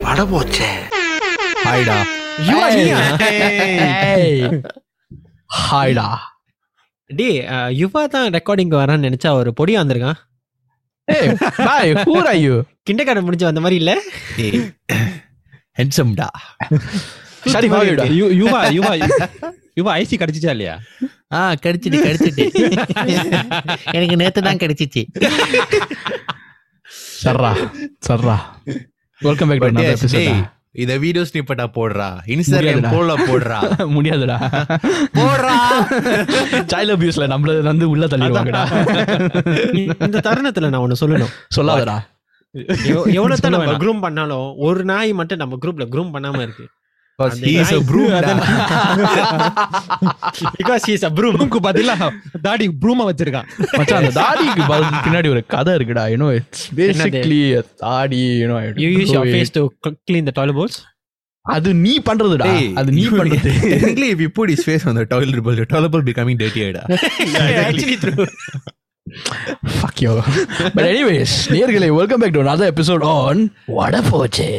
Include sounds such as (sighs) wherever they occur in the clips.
பட போச்சே ஹாய்டா. ஹாய்டா அஹ், யுவா தான் ரெக்கார்டிங் வரான்னு நினைச்சா ஒரு பொடியா வந்திருக்கான். ஏய் பாய் ஹூ ஆர் யூ முடிஞ்ச வந்த மாதிரி இல்ல? ஹென்சம்டா சரி வாடா யு- யுவா யுவா யுவா ஐசி கிடைச்சிச்சா இல்லையா? ஆ கிடைச்சிட்டு கிடைச்சிட்டு. எனக்கு நேத்து தான் கிடைச்சிச்சு. சர்ரா சர்ரா. Welcome back to another episode இத வீடியோ ஸ்னிப்பட்டா போடுறா. இன்ஸ்டாகிராம். போல போடுறா. முடியாதுடா. போடுறா. சைல்ட் அபியூஸ்ல நம்மள வந்து உள்ள தள்ளிடுவாங்கடா. இந்த தருணத்துல நான் ஒண்ணு சொல்லணும். சொல்லாதடா. எவ்- எவ்வளவு நம்ம. க்ரூம் பண்ணாலும் ஒரு நாய் மட்டும் நம்ம குரூப்ல க்ரூம் பண்ணாம இருக்கு. Because he is a broom டா. Because he is a broom ப்ரூம்க்கு பதிலா தாடி ப்ரூமா வச்சிருக்கான் மச்சான் அந்த தாடிக்கு பதில் பின்னாடி ஒரு கதை இருக்குடா யூனோ இட்ஸ் பேசிக்லி தாடி you know you use your face to clean the toilet bowls அது நீ பண்றதுடா அது நீ பண்றது Technically, if you put his face on the toilet bowl, the toilet bowl becoming dirtier டா. Actually true fuck you but anyways நேர்களே welcome back to another episode on வட போச்சே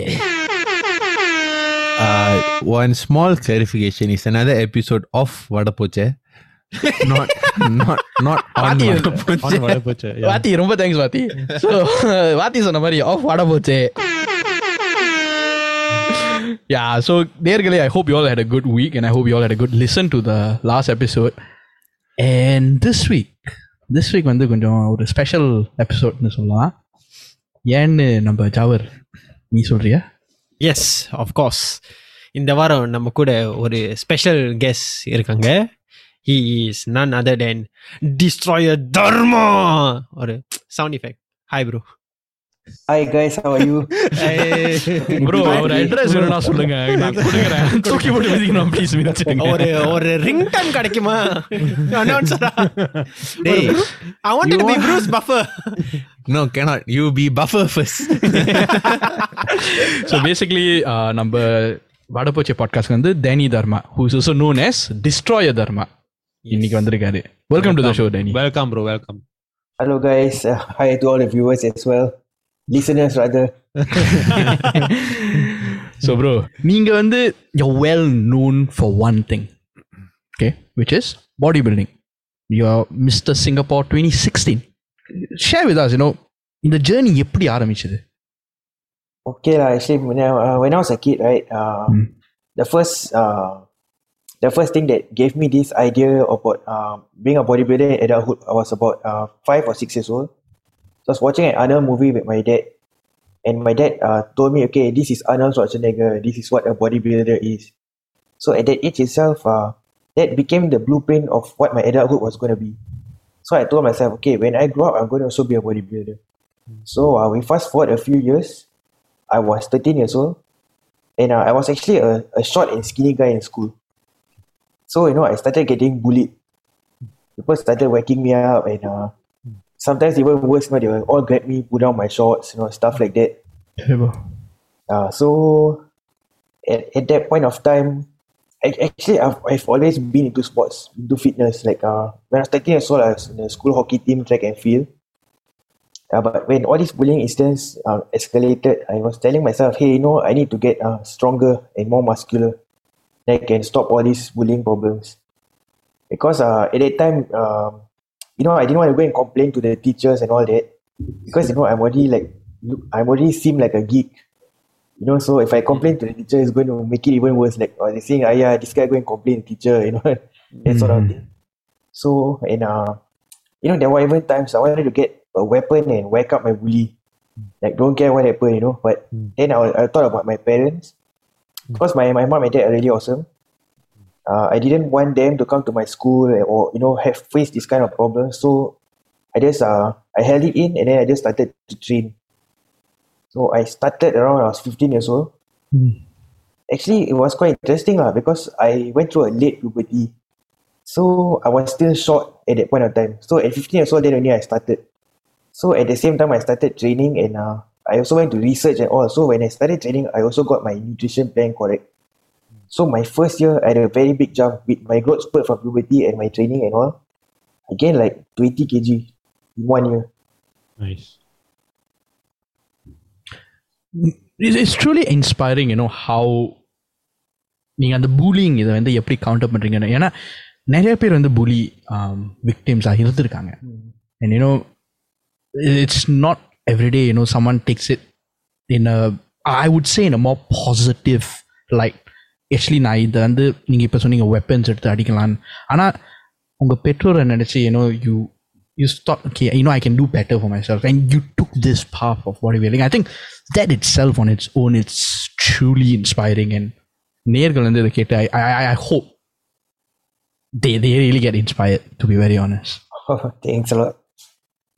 Uh, one small clarification. Is another episode of வடப்போச்சே not not not (laughs) on வடப்போச்சே வாத்தி ரொம்ப thanks வாத்தி so வாத்தி சொன்ன மாதிரி of வட போச்சே யா ஸோ நேர்களே I hope you all had a good week and I hope you all had a good listen to the last episode and this week this week வந்து கொஞ்சம் ஒரு ஸ்பெஷல் எபிசோட்னு சொல்லலாம். ஏன்னு நம்ம ஜாவர் நீ சொல்றியா? எஸ் கோர்ஸ் இந்த வாரம் நம்ம கூட ஒரு ஸ்பெஷல் கெஸ்ட் இருக்காங்க he is none other then destroyer தர்மா ஒரு sound effect hi bro Hi guys, how are you? Bro our address வேணும்னா சொல்லுங்க நான் கொடுக்குறேன் தூக்கி போட்டு விதிக்கணும் ப்ளீஸ் மிதிச்சிருங்க ஒரு ஒரு ரிங் டன் கிடைக்குமா அனௌன்சரா Hey, I want to be Bruce Buffer no cannot you be buffer first so basically நம்ம வடபோச்சே பாட்காஸ்ட் வந்து தேனி தர்மா who's also known as destroyer Dharma இன்னைக்கு வந்திருக்காரு welcome to the show Danny welcome bro welcome Hello guys, uh, hi to all the viewers as well. Listeners rather. So bro நீங்க வந்து you well known for one thing okay which is body building you are mister Singapore twenty sixteen share with as you know இந்த journey எப்படி ஆரம்பிச்சது Okay lah, actually when I, uh, when I was a kid, right, uh, Hmm. the first uh, the first thing that gave me this idea about uh, being a bodybuilder in adulthood, I was about uh, five or six years old. So I was watching another movie with my dad, and my dad uh, told me, okay, this is Arnold Schwarzenegger. This is what a bodybuilder is. So at that age itself, uh, that became the blueprint of what my adulthood was going to be. So I told myself, okay, when I grow up, I'm going to also be a bodybuilder. So uh, we fast forward a few years. I was 13 years old, and uh, I was actually a, a short and skinny guy in school. So you know, I started getting bullied. People started whacking me up, and uh, sometimes even worse, you know, they will all grab me, pull down my shorts, you know, stuff like that. Uh, so at, at that point of time, actually I've, I've always been into sports, into fitness. Like uh, when I was 13 years old, I was in the school hockey team, track and field. Uh, but when all these bullying incidents uh, escalated, I was telling myself, hey, you know, I need to get uh, stronger and more muscular. that can stop all these bullying problems. Because uh, at that time, um, you know, I didn't want to go and complain to the teachers and all that. Because, you know, I'm already like, I'm already seem like a geek. You know, so if I complain to the teacher, it's going to make it even worse. Like, or they saying, ah, yeah, this guy going to complain teacher, (laughs) you know, that sort of thing. So, and, uh, you know, there were even times I wanted to get a weapon and whack up my bully. Like, don't care what happened, you know. But then I, I thought about my parents. Because my, my mom and dad are really awesome. Uh, I didn't want them to come to my school or, you know, have faced this kind of problem. So I just, uh, I held it in and then I just started to train. So I started around when I was 15 years old. Actually, it was quite interesting lah because I went through a late puberty. So I was still short at that point of time. So at 15 years old, then only I started. So at the same time, I started training and uh, I also went to research and all. So when I started training, I also got my nutrition plan correct. So my first year, I had a very big jump with my growth spurt from puberty and my training and all. I gained like 20 kg in one year. Nice. It's truly inspiring you know how நீங்கள் அந்த pooling இதை வந்து எப்படி counter பண்ணுறீங்கன்னு ஏன்னா நிறைய பேர் வந்து புலி um, விக்டிம்ஸாக இருந்திருக்காங்க. And you know it's not everyday you know someone takes it in I would say in a more positive light actually நான் இதை வந்து நீங்கள் இப்போ சொன்னீங்க வெப்பன்ஸ் எடுத்து அடிக்கலான்னு ஆனால் உங்கள் பெற்றோரை நினச்சி ஏன்னோ you you you thought okay you know i can do better for myself and you took this path of bodybuilding i think that itself on its own it's truly inspiring and நேர்கள் வந்து இதை கேட்டு I, I, I hope they, they really get inspired to be very honest (laughs) Thanks a lot.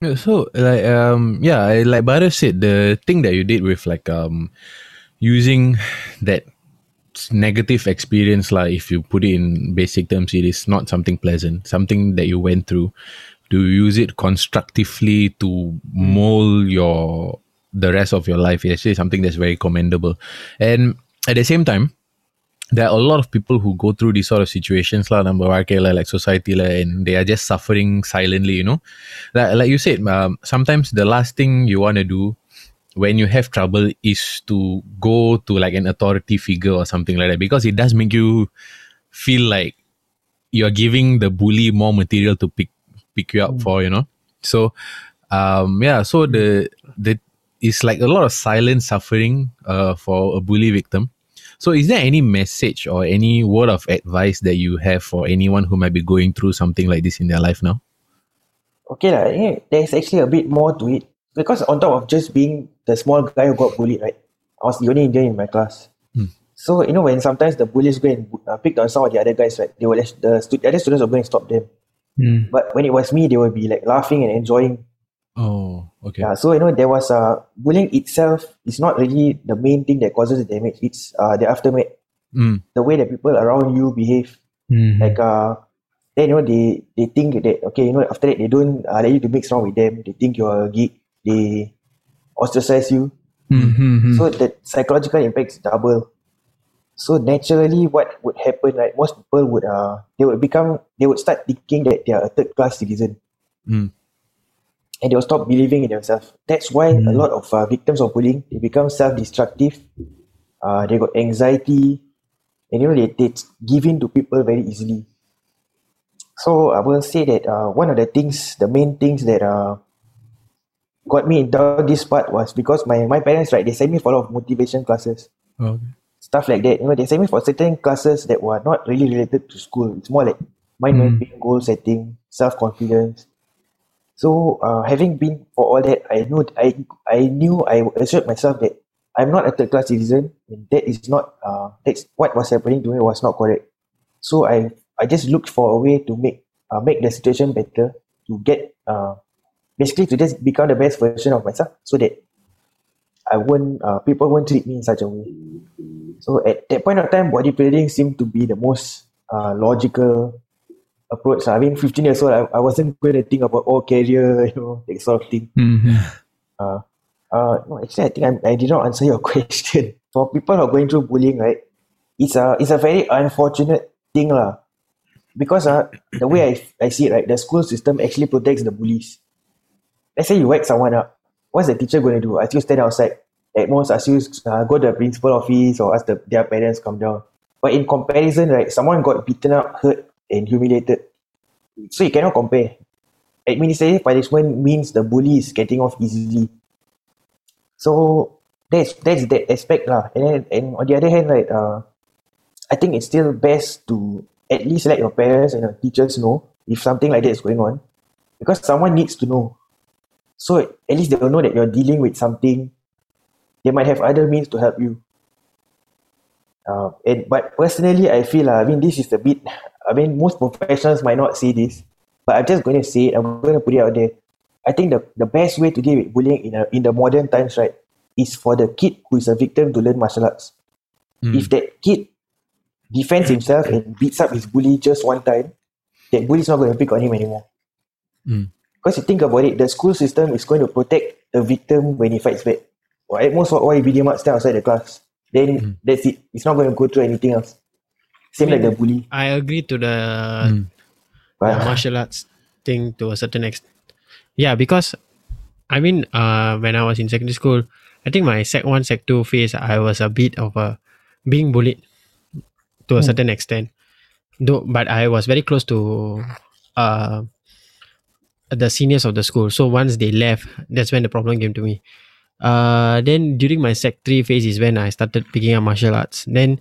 Yeah, So like um yeah, I- like Bharat said, the thing that you did with like um using that s- negative experience, like if you put it in basic terms, it is not something pleasant, something that you went through. do you use it constructively to mold your the rest of your life is actually something that's very commendable and at the same time there are a lot of people who go through these sort of situations lah, number one, like society and they are just suffering silently, you know. Like, like you said, um, sometimes the last thing you want to do when you have trouble is to go to like an authority figure or something like that because it does make you feel like you're giving the bully more material to pick pick you up for you know so um yeah so the the it's like a lot of silent suffering uh, for a bully victim so, is there any message or any word of advice that you have for anyone who might be going through something like this in their life now? Okay, lah. eh, there's actually a bit more to it. Because on top of just being the small guy who got bullied, right? I was the only Indian in my class. Hmm. So, you know, when sometimes the bullies go and uh, pick on some of the other guys, right? They will, the stu- other students will go and stop them. But when it was me, they would be like laughing and enjoying. Oh, okay. Yeah, so you know, there was uh, bullying itself is not really the main thing that causes the damage. It's uh, the aftermath, Mm. the way that people around you behave. Like uh, then you know they they think that okay, you know, after that they don't uh, let you to mix around with them. They think you're a geek. They ostracize you. Mm-hmm. So the psychological impact is double. So naturally, what would happen? Right, most people would uh they would become they would start thinking that they are a third class citizen, Mm. and they will stop believing in themselves. That's why a lot of uh, victims of bullying they become self-destructive. Uh, they got anxiety, and you know they they give in to people very easily. So I will say that uh, one of the things, the main things that uh got me down this part was because my my parents right they sent me for a lot of motivation classes Okay. Stuff like that. You know, they sent me for certain classes that were not really related to school. It's more like mind mapping, goal setting, self confidence. So, uh, having been for all that, I knew I I knew I assured myself that I'm not a third class citizen, and that is not uh that's what was happening to me was not correct. So I I just looked for a way to make uh, make the situation better to get uh basically to just become the best version of myself, so that I won't uh, people won't treat me in such a way. So at that point of time, bodybuilding seemed to be the most uh, logical approach. I mean, 15 years old, I, I wasn't going to think about all career, (laughs) you know, that sort of thing. Uh, uh, no, actually, I think I, I did not answer your (laughs) question. For people who are going through bullying, right, it's a it's a very unfortunate thing, lah. Because uh, the way I, I see it, right, the school system actually protects the bullies. Let's say you whack someone up, what's the teacher going to do? Ask you stand outside. At most, ask you uh, go to the principal office or ask the, their parents come down. But in comparison, right, someone got beaten up, hurt, and humiliated. So you cannot compare. Administrative punishment means the bully is getting off easily. So that's that's that aspect lah. And then and on the other hand, right, uh, I think it's still best to at least let your parents and your teachers know if something like that is going on, because someone needs to know. So at least they will know that you're dealing with something. They might have other means to help you. Uh, and but personally, I feel uh, I mean this is a bit. I mean most professionals might not see this, but I'm just going to say it. I'm going to put it out there. I think the, the best way to deal with bullying in a, in the modern times, right, is for the kid who is a victim to learn martial arts. If that kid defends himself and beats up his bully just one time, that bully is not going to pick on him anymore. Mm. Because you think about it, the school system is going to protect the victim when he fights back. Or at most, why video might stand outside the class. Then that's it. It's not going to go through anything else. Same like the bully. I agree to the, Mm. the But, martial arts thing to a certain extent. Yeah, because I mean, uh, when I was in secondary school, I think my sec one, sec two phase, I was a bit of a being bullied to a certain extent. Though, but I was very close to uh the seniors of the school. So once they left, that's when the problem came to me. Uh, then during my sec three phase is when I started picking up martial arts. Then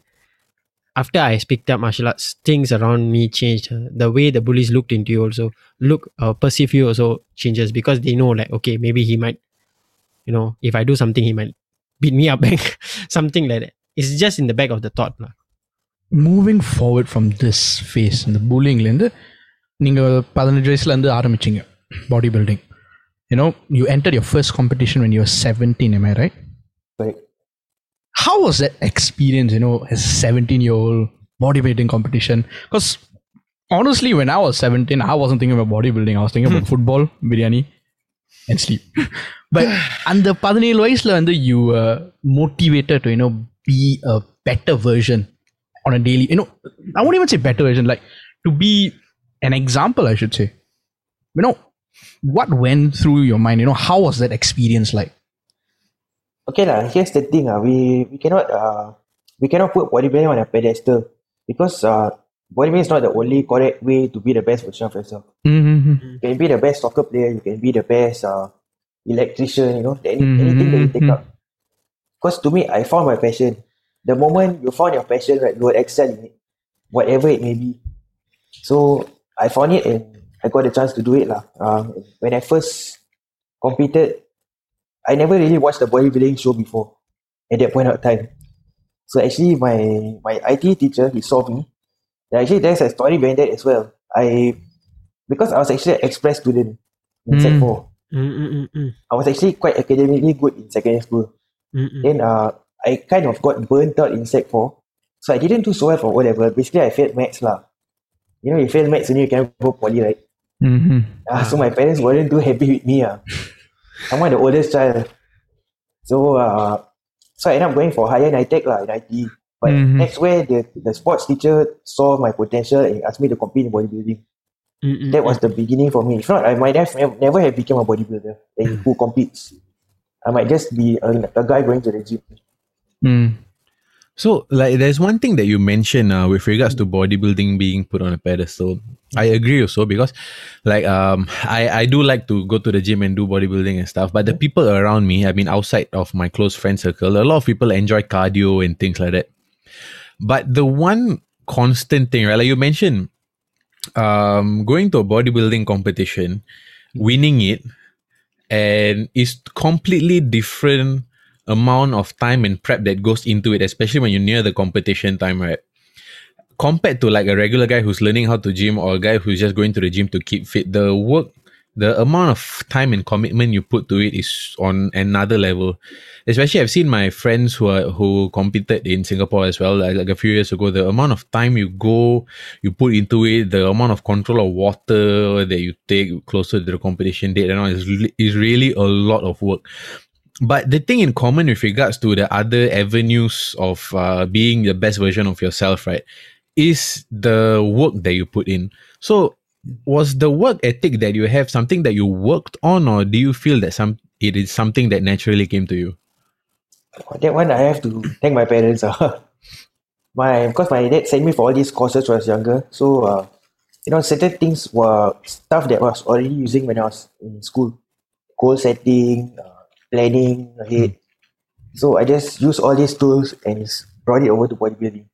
after I picked up martial arts, things around me changed. The way the bullies looked into you also look uh, perceive you also changes because they know like okay maybe he might, you know, if I do something he might beat me up, (laughs) something like that. It's just in the back of the thought lah. Moving forward from this face இந்த bullyingலேருந்து நீங்கள் பதினஞ்சு வயசுலேருந்து ஆரம்பிச்சிங்க body building you know you enter your first competition when you're seventeen M I right Correct. how was that experience, you know, as a 17 year old bodybuilding competition? Because honestly, when I was 17, I wasn't thinking about bodybuilding. I was thinking about football, biryani, and sleep. (laughs) but அந்த பதினேழு வயசுல வந்து you were motivated to, you know, be a better version on a daily, you know, I won't even say better version, like to be an example, I should say. You know, what went through your mind? You know, how was that experience like? Okay lah. Here's the thing ah, we we cannot uh we cannot put bodybuilding on a pedestal because uh bodybuilding is not the only correct way to be the best version of yourself. Mm-hmm. You can be the best soccer player. You can be the best uh electrician. You know, any, Mhm, anything that you take mhm. up. Because to me, I found my passion. The moment you found your passion, right, you will excel in it, whatever it may be. So I found it and I got the chance to do it lah. Um, when I first competed, I never really watched the bodybuilding show before at that point of time. So actually, my my IT teacher he saw me. And actually, there's a story behind that as well. I because I was actually an express student in Sec Mm. four. Mm-mm-mm-mm. I was actually quite academically good in secondary school. Mm-mm. Then uh, I kind of got burnt out in Sec 4. So I didn't do so well for O level. Basically, I failed maths lah. You know, you fail maths and you can go poly, right? Mm-hmm. Ah, so my parents weren't too happy with me. Ah. (laughs) I'm the oldest child. So uh, so I ended up going for higher NITEC lah, in IT. But Mhm. that's where the, the sports teacher saw my potential and asked me to compete in bodybuilding. Mm-mm. That was the beginning for me. If not, I might have never have become a bodybuilder and who competes. I might just be a, a guy going to the gym. Mm. So, like, there's one thing that you mentioned uh, with regards to bodybuilding being put on a pedestal. I agree also because, like, um, I I do like to go to the gym and do bodybuilding and stuff. But the people around me, I mean, outside of my close friend circle, a lot of people enjoy cardio and things like that. But the one constant thing, right? Like you mentioned, um, going to a bodybuilding competition, winning it, and it's completely different amount of time and prep that goes into it, especially when you're near the competition time, right? Compared to like a regular guy who's learning how to gym or a guy who's just going to the gym to keep fit, the work, the amount of time and commitment you put to it is on another level. Especially, I've seen my friends who are who competed in Singapore as well, like, like a few years ago. The amount of time you go, you put into it, the amount of control of water that you take closer to the competition date, and all is is really a lot of work. But the thing in common with regards to the other avenues of uh, being the best version of yourself, right, is the work that you put in. So, was the work ethic that you have something that you worked on, or do you feel that some it is something that naturally came to you? That one I have to thank my parents. ah. (laughs) my because my dad sent me for all these courses when I was younger. So uh, you know, certain things were stuff that I was already using when I was in school. Goal setting, uh, planning ahead. So I just use all these tools and brought it over to bodybuilding.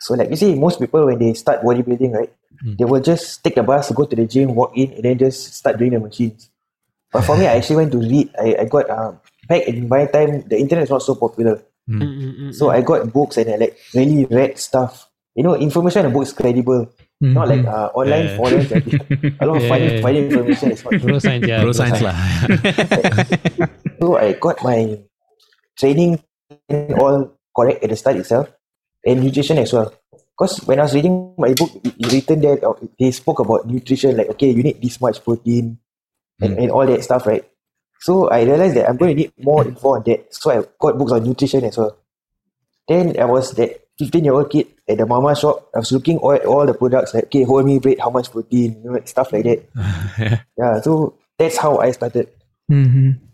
So like you see, most people when they start bodybuilding, right, Mm. they will just take the bus, go to the gym, walk in, and then just start doing the machines. But for me, I actually went to read. I, I got uh, back in my time, the internet is not so popular. Mm-mm-mm. So I got books and I like really read stuff. You know, information in the book is credible. Not like uh, online Yeah. forums. that (laughs) a lot of Yeah, funny, yeah, yeah. funny information is not true. Bro science, yeah. Bro science lah. (laughs) So I got my training all correct at the start itself and nutrition as well. Because when I was reading my book, it, it written there, uh, they spoke about nutrition, like, okay, you need this much protein and, and all that stuff, right? So I realized that I'm going to need more info on that. So I got books on nutrition as well. Then I was that 15 year old kid at the mama shop. I was looking all, at all the products, like, okay, hold me weight, how much protein, you know, like stuff like that. (laughs) Yeah, so that's how I started. Mm-hmm.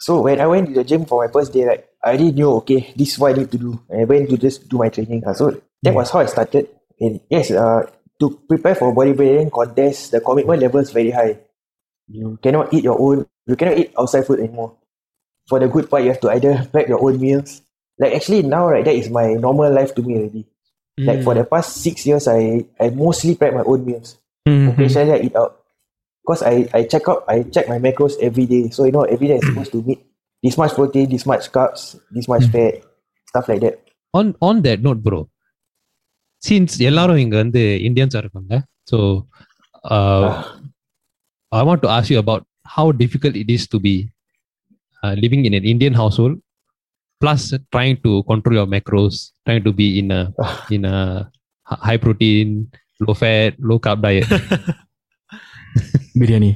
So when I went to the gym for my first day, right, I already knew okay, this is what I need to do. I went to just do my training. Uh, so that was how I started. And yes, uh, to prepare for bodybuilding contest, the commitment level is very high. You cannot eat your own. You cannot eat outside food anymore. For the good part, you have to either prep your own meals. Like actually now, right, that is my normal life to me already. Like for the past six years, I I mostly prep my own meals. Mm-hmm. Occasionally, I eat out. Because I, I check out, I check my macros every day. So, you know, every day I'm supposed to meet this much protein, this much carbs, this much fat, stuff like that. on on that note bro since எல்லாரும் இங்க வந்து இந்தியன்ஸா இருக்காங்க so uh, I want to ask you about how difficult it is to be uh, living in an Indian household plus trying to control your macros trying to be in a in a hi- high protein low fat low carb diet (laughs) Biryani.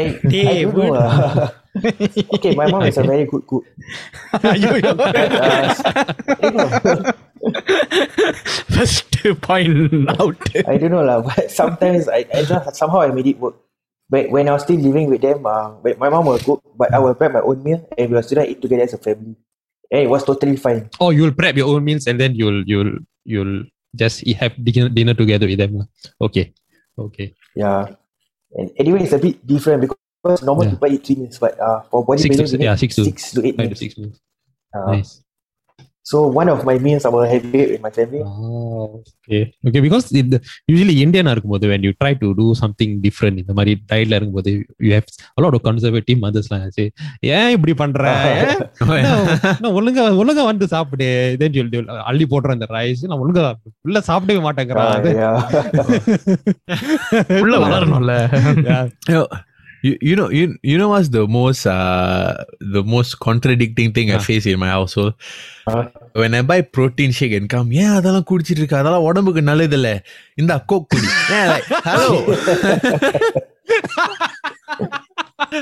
I, Dey, I don't know. (laughs) uh, okay, my mom is a very good cook. Uh, I don't know. First point out. I don't know lah. But sometimes I, I just, somehow I made it work. But when I was still living with them, uh, but my mom will cook, but I will prep my own meal and we will still eat together as a family. And it was totally fine. oh you'll prep your own meals and then you'll you'll you'll just eat, have dinner, dinner together with them okay okay Yeah. And anyway, it's a bit different because normal Yeah. people eat three meals, but uh, for Six to- bodybuilding, need yeah, six to- six to eight five to meals. six meals Uh, nice So one of my meals I will have it with my family. Oh, okay. Okay, because in the, usually Indian இருக்கும்போது when you try to do something different இந்த மாதிரி டயட்ல இருக்கும்போது you have a lot of conservative mothers லாம் say ஏன் இப்படி பண்ற என்ன ஒழுங்கா ஒழுங்கா வந்து சாப்பிடு then you'll, you'll அள்ளி போடுற இந்த ரைஸ் நான் ஒழுங்கா உள்ள சாப்பிடவே மாட்டேங்கிறான் Uh. உள்ள வளரணும்ல. You know, you, you know you you know what's the most uh the most contradicting thing I Ah. face in my household Ah. when I buy protein shake and come ஏன் அதெல்லாம் குடிச்சிட்டு இருக்க அதெல்லாம் உடம்புக்கு நல்லது இல்ல இந்த கோக் குடி Yeah, like, hello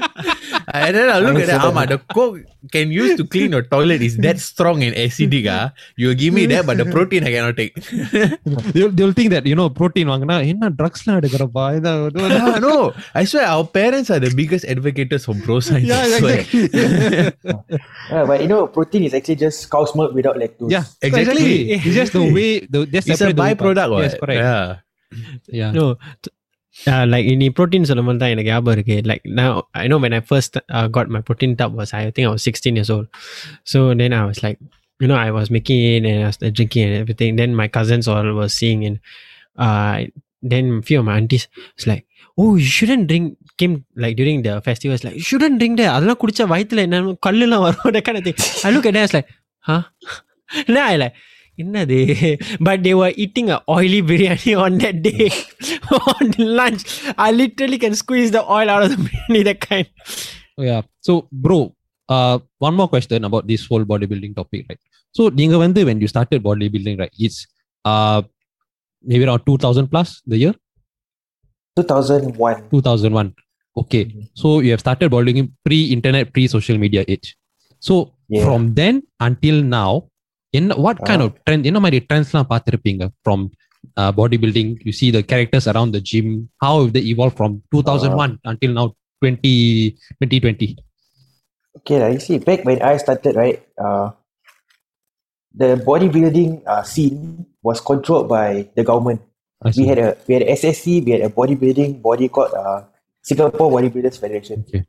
(laughs) (laughs) and then I look at that armor. The coke can use to clean your toilet is that strong and acidic. Ah. You give me that, but the (laughs) protein I cannot take. (laughs) they'll, they'll think that, you know, protein. drugs yeah, (laughs) no, I swear our parents are the biggest advocates for bro science. Yeah, exactly. yeah, but you know, protein is actually just cow's milk without lactose. Yeah, exactly. exactly. It's just the way, the, it's a byproduct. Yes, correct. Yeah. yeah. No, t- uh, like நீ protein சொல்லும் போது தான் எனக்கு ஞாபகம் இருக்கு like now I know when I first uh, got my protein tub was I think I was 16 years old so then I was like you know I was making it and I was drinking and everything then my cousins all were seeing and uh, then few of my aunties was like oh you shouldn't drink came like during the festivals like you shouldn't drink that அதெல்லாம் குடிச்சா வயித்துல என்ன கல்லுலாம் வரும் (laughs) that kind of thing I look at that I was like huh (laughs) then I like என்னது but they were eating a oily biryani on that day on lunch I literally can squeeze the oil out of the biryani that kind Oh, yeah. So, bro, uh, one more question about this whole bodybuilding topic, right? So, நீங்க வந்து when you started bodybuilding, right? It's uh maybe around 2000 plus the year 2001. 2001. Okay. So you have started bodybuilding pre-internet, pre-social media age. So Yeah. from then until now, in what kind Ah. of trend? என்ன மாதிரி ட்ரெண்ட்ஸ்லாம் பார்த்திருப்பீங்க from uh, bodybuilding? You see the characters around the gym. How have they evolved from 2001 until now 20, 2020? Okay, like, you see, back when I started, right, uh, the bodybuilding uh, scene was controlled by the government. I We see. had a we had a SSC, we had a bodybuilding body called uh, Singapore Bodybuilders Federation. Okay.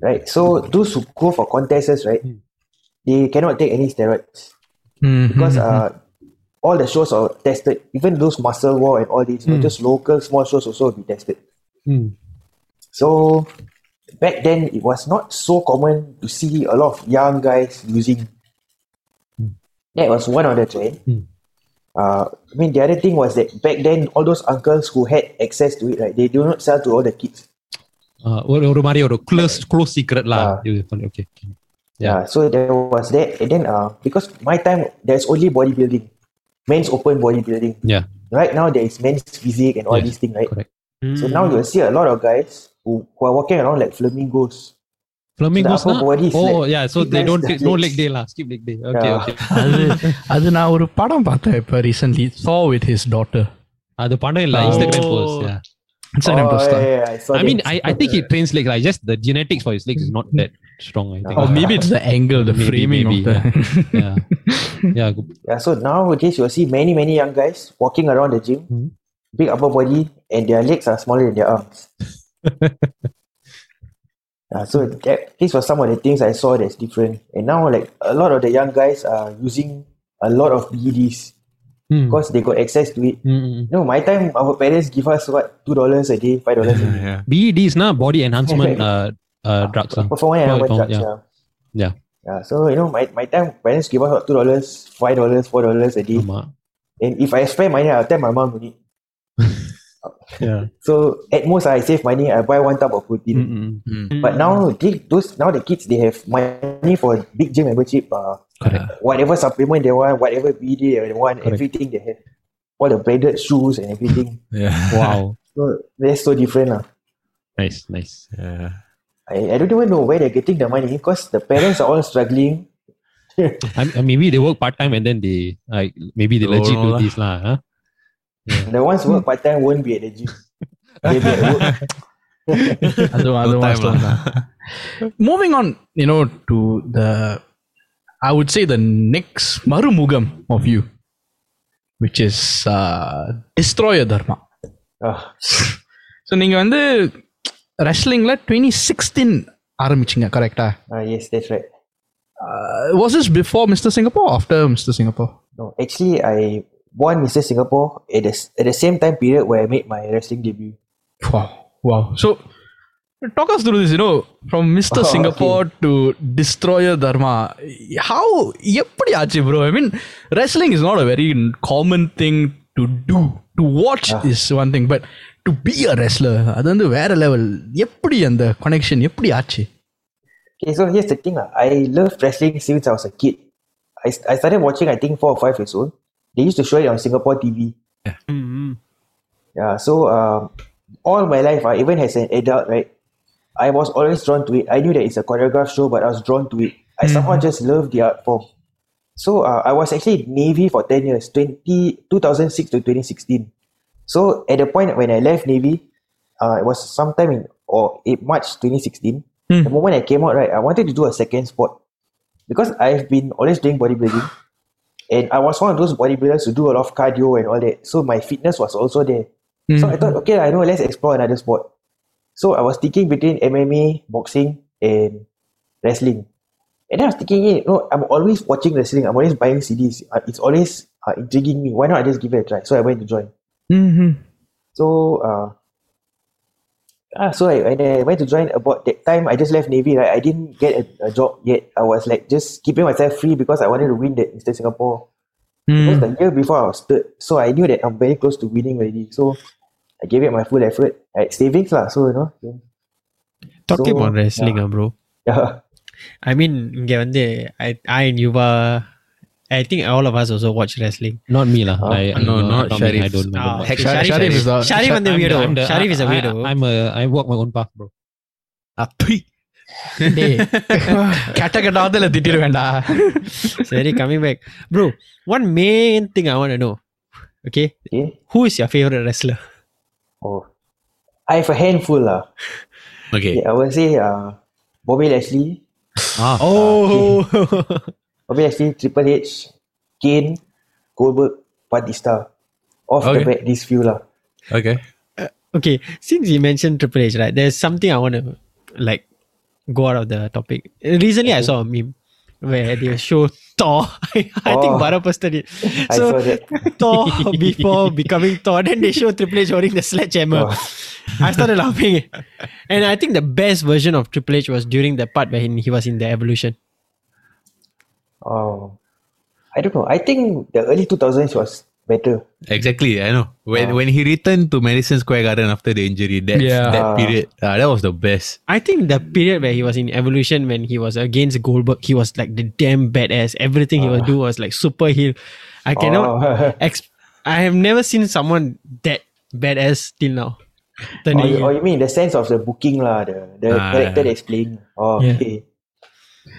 Right. So those who go for contests, right, Hmm. they cannot take any steroids mm-hmm. because mm-hmm. uh, all the shows are tested. Even those Muscle War and all these, mm. you know, mm. just local small shows also be tested. Mm. So back then, it was not so common to see a lot of young guys using. Mm. That was one of the trend. Mm. Uh, I mean, the other thing was that back then, all those uncles who had access to it, right, they do not sell to all the kids. Uh, orang mari orang close close secret lah. Uh, okay. Yeah. so there was that, and then uh, because my time there's only bodybuilding, men's open bodybuilding. Yeah. Right now there is men's physique and all Yes, these things, right? correct. So now you will see a lot of guys who, who are walking around like flamingos. Flamingos The upper body is oh like- yeah so it they has don't the take no legs. leg day lah skip leg day okay Yeah. okay அது அது (laughs) நான் ஒரு படம் பார்த்தேன் இப்போ recently saw with his daughter அது படம் இல்ல Oh. Instagram post yeah It's an Oh, imposter. yeah, yeah, I, saw I mean, that. I, I think he trains legs. Like just the genetics for his legs is not that strong. I think. Or maybe it's the angle, the Maybe, framing maybe, of the. (laughs) yeah, yeah. good. Yeah, so nowadays you'll see many, many young guys walking around the gym, Mhm. big upper body, and their legs are smaller than their arms. (laughs) yeah, so that, these were some of the things I saw that's different. And now, like a lot of the young guys are using a lot of PEDs Hmm. because they got access to it. Mm, mm, You know, my time, our parents give us what two dollars a day, five dollars a day. yeah. BEDs na body enhancement (laughs) uh, uh, drugs. ah. Performance enhancement oh, drugs, yeah. yeah. Yeah. Yeah, so you know, my, my time parents give us what two dollars, five dollars, four dollars a day. ஆமா. And if I spend money, I'll tell my mom to need. (laughs) Yeah. So at most I save money, I buy one tub of protein. Mm, mm. Mm. But now they, those now the kids they have money for big gym membership, uh, Correct. whatever supplement they want, whatever BD they want, Correct. everything they have. All the branded shoes and everything. (laughs) Yeah. Wow. So they're so different. lah. nice, nice. Yeah. I, I don't even know where they're getting the money because the parents are all struggling. (laughs) I, I- maybe they work part time and then they like maybe they Don't legit know do lah. this lah. Huh? (laughs) The ones who work part time won't be at the gym. They'll (laughs) be at work. அதுவும் அதுவும் time வாஸ்தவம் lah. தான். Moving on, you know, to the, I would say the next marumugam of you, which is uh, Destroyer Dharma. Ah, so நீங்கள் வந்து ரெஸ்லிங்கில் twenty sixteen ஆரம்பிச்சிங்க கரெக்டா ah, yes, that's right. Was is before mister Singapore after mister Singapore No, actually, I won Mr. Singapore at the, at the same time period where I made my wrestling debut. Wow. Wow. So talk us through this, you know, from Mr. Oh, Singapore (laughs) to Destroyer Dharma. How எப்படி ஆச்சு bro? I mean, wrestling is not a very common thing to do. To watch is one thing, but to be a wrestler, அது வந்து வேற level எப்படி அந்த connection எப்படி ஆச்சு Okay, so here's the thing. lah. I loved wrestling since I was a kid. I, I started watching, I think, four or five years old. They used to show it on Singapore TV. Mm-hmm. Yeah, so um, all my life, uh, even as an adult, right, I was always drawn to it. I knew that it's a choreographed show, but I was drawn to it. I somehow just loved the art form. So uh, I was actually in Navy for 10 years, 20, 2006 to 2016. So at the point when I left Navy, uh, it was sometime in or in March 2016. Hmm. The moment I came out, right, I wanted to do a second sport because I've been always doing bodybuilding, and I was one of those bodybuilders who do a lot of cardio and all that. So my fitness was also there. So I thought, okay, I know, let's explore another sport. So I was thinking between MMA, boxing, and wrestling. And then I was thinking, you know, I'm always watching wrestling. I'm always buying CDs. Uh, It's always uh, intriguing me. Why not I just give it a try? So I went to join. Mm-hmm. So, uh, ah, so I, when I went to join about that time, I just left Navy, right? I didn't get a, a job yet. I was like just keeping myself free because I wanted to win that Mr. Singapore. Because the year before I was third. So I knew that I'm very close to winning already. So I gave it my full effort. Like savings lah. So, you know. Talking So, about wrestling, ah, bro. (laughs) Yeah. I mean, இங்க வந்து I, I and Yuva, I think all of us also watch wrestling. Not me lah. Huh? I, I, No, not me. Sharif. I don't. I Ah, don't. okay. Sharif- Sharif, Sharif is the- Sharif வந்து I'm the- weirdo. I'm the- Sharif is a I- weirdo. I, I'm a. I walk my own path, bro. Api. டேய் கெட்ட கெட்டாவதுல திட்டிட வேண்டாம் Sorry, coming back. Bro, one main thing I want to know. Okay, Okay. who is your favorite wrestler? Oh. I have a handful lah. Okay. Okay, I would say uh, Bobby Lashley, Ah. Oh, Bobby Lashley, Triple H, Kane, Goldberg, Batista. Off Okay. the bat, these few lah. Okay. Uh, okay. Since you mentioned Triple H, right? There's something I want to like go out of the topic. Recently, I saw a meme where they show (laughs) Thor. I think Oh. Bara posted it. (laughs) I So saw that. Thor before becoming Thor, then they show Triple H holding the sledgehammer. Oh. I started laughing, and I think the best version of Triple H was during the part where he, he was in the evolution. Oh. I don't know. I think the early 2000s was better. Exactly. I know. When when he returned to Madison Square Garden after the injury, that Yeah. that period, ah, that was the best. I think the period where he was in evolution when he was against Goldberg, he was like the damn badass. Everything he would do was like super heel. I cannot Oh. (laughs) ex- I have never seen someone that badass till now. or, Turning you, or you mean the sense of the booking lah, the, the Ah, character that's playing. Oh, Yeah. okay.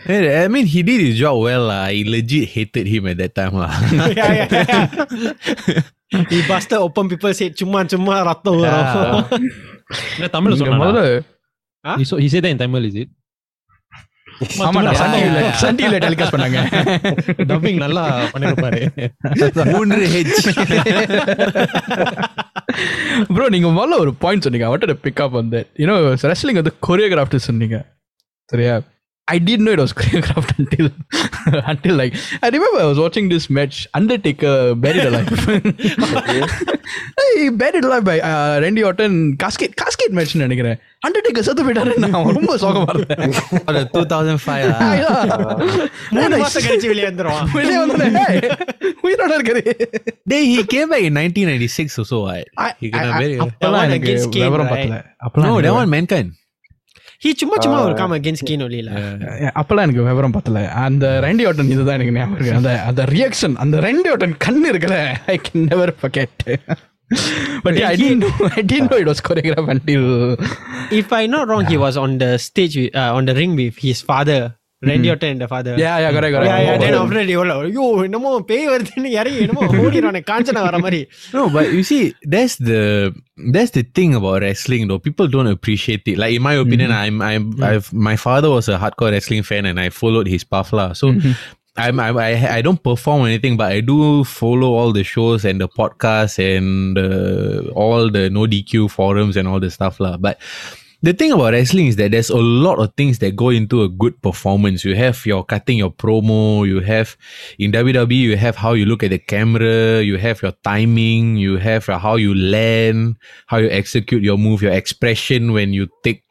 Yeah, I mean, he did his job well. lah. I legit hated him at that time. lah. (laughs) yeah, yeah, yeah. (laughs) He busted open people said cuma cuma rata (laughs) என்ன தமிழ்ல இங்க சொன்னா முதல்ல he, so, he said that in Tamil is it ஆமாடா Sun டிவில Sun டிவில telecast பண்ணாங்க dubbing நல்லா பண்ணிருப்பாரு மூன்று ஹெச் ப்ரோ நீங்க முதல்ல ஒரு பாயிண்ட் சொன்னீங்க அவட்ட பிக் அப் வந்து யூனோ ரெஸ்லிங் வந்து கொரியோகிராஃப்ட் சொன்னீங்க சரியா I didn't know it was choreographed until until like I remember I was watching this match Undertaker buried alive. hey, buried alive by uh, Randy Orton casket casket match in Undertaker செத்து போயிட்டாருன்னு நான் ரொம்ப சோகமா இருந்தேன் ஒரு he came back in nineteen ninety six கழிச்சு வெளியே வந்துருவான் வெளியே வந்தேன் உயிரோட இருக்காரு day he came back in nineteen I six so I I எனக்கு விவரம் பார்த்தல அப்பெல்லாம் one mankind. he சும்மா சும்மா ஒரு காம against Kane only lah அப்பெல்லாம் எனக்கு விவரம் பத்தல அந்த ரெண்டி ஆட்டன் இதுதான் எனக்கு ஞாபகம் இருக்கு அந்த அந்த ரியாக்ஷன் அந்த ரெண்டி ஆட்டன் கண்ணு இருக்குல்ல I can never forget but I didn't no I didn't no it was choreograph until if I not wrong he was on the stage with, uh, on the ring with his father Randy Orton and the father yeah yeah correct yeah, yeah, then correct after that they were like, ஐயோ என்னமோ பேய் வருதுன்னு இறங்கி என்னமோ (laughs) ஓடிறானே காஞ்சனா வர மாதிரி No, but you see, that's the that's the thing about wrestling though. People don't appreciate it. Like in my opinion, I'm I'm I've my father was a hardcore wrestling fan and I followed his path lah. So I'm, I'm I I don't perform anything, but I do follow all the shows and the podcasts and uh, all the no DQ forums and all the stuff lah. But the thing about wrestling is that there's a lot of things that go into a good performance. You have your cutting your promo, you have in WWE, you have how you look at the camera, you have your timing, you have how you land, how you execute your move, your expression when you take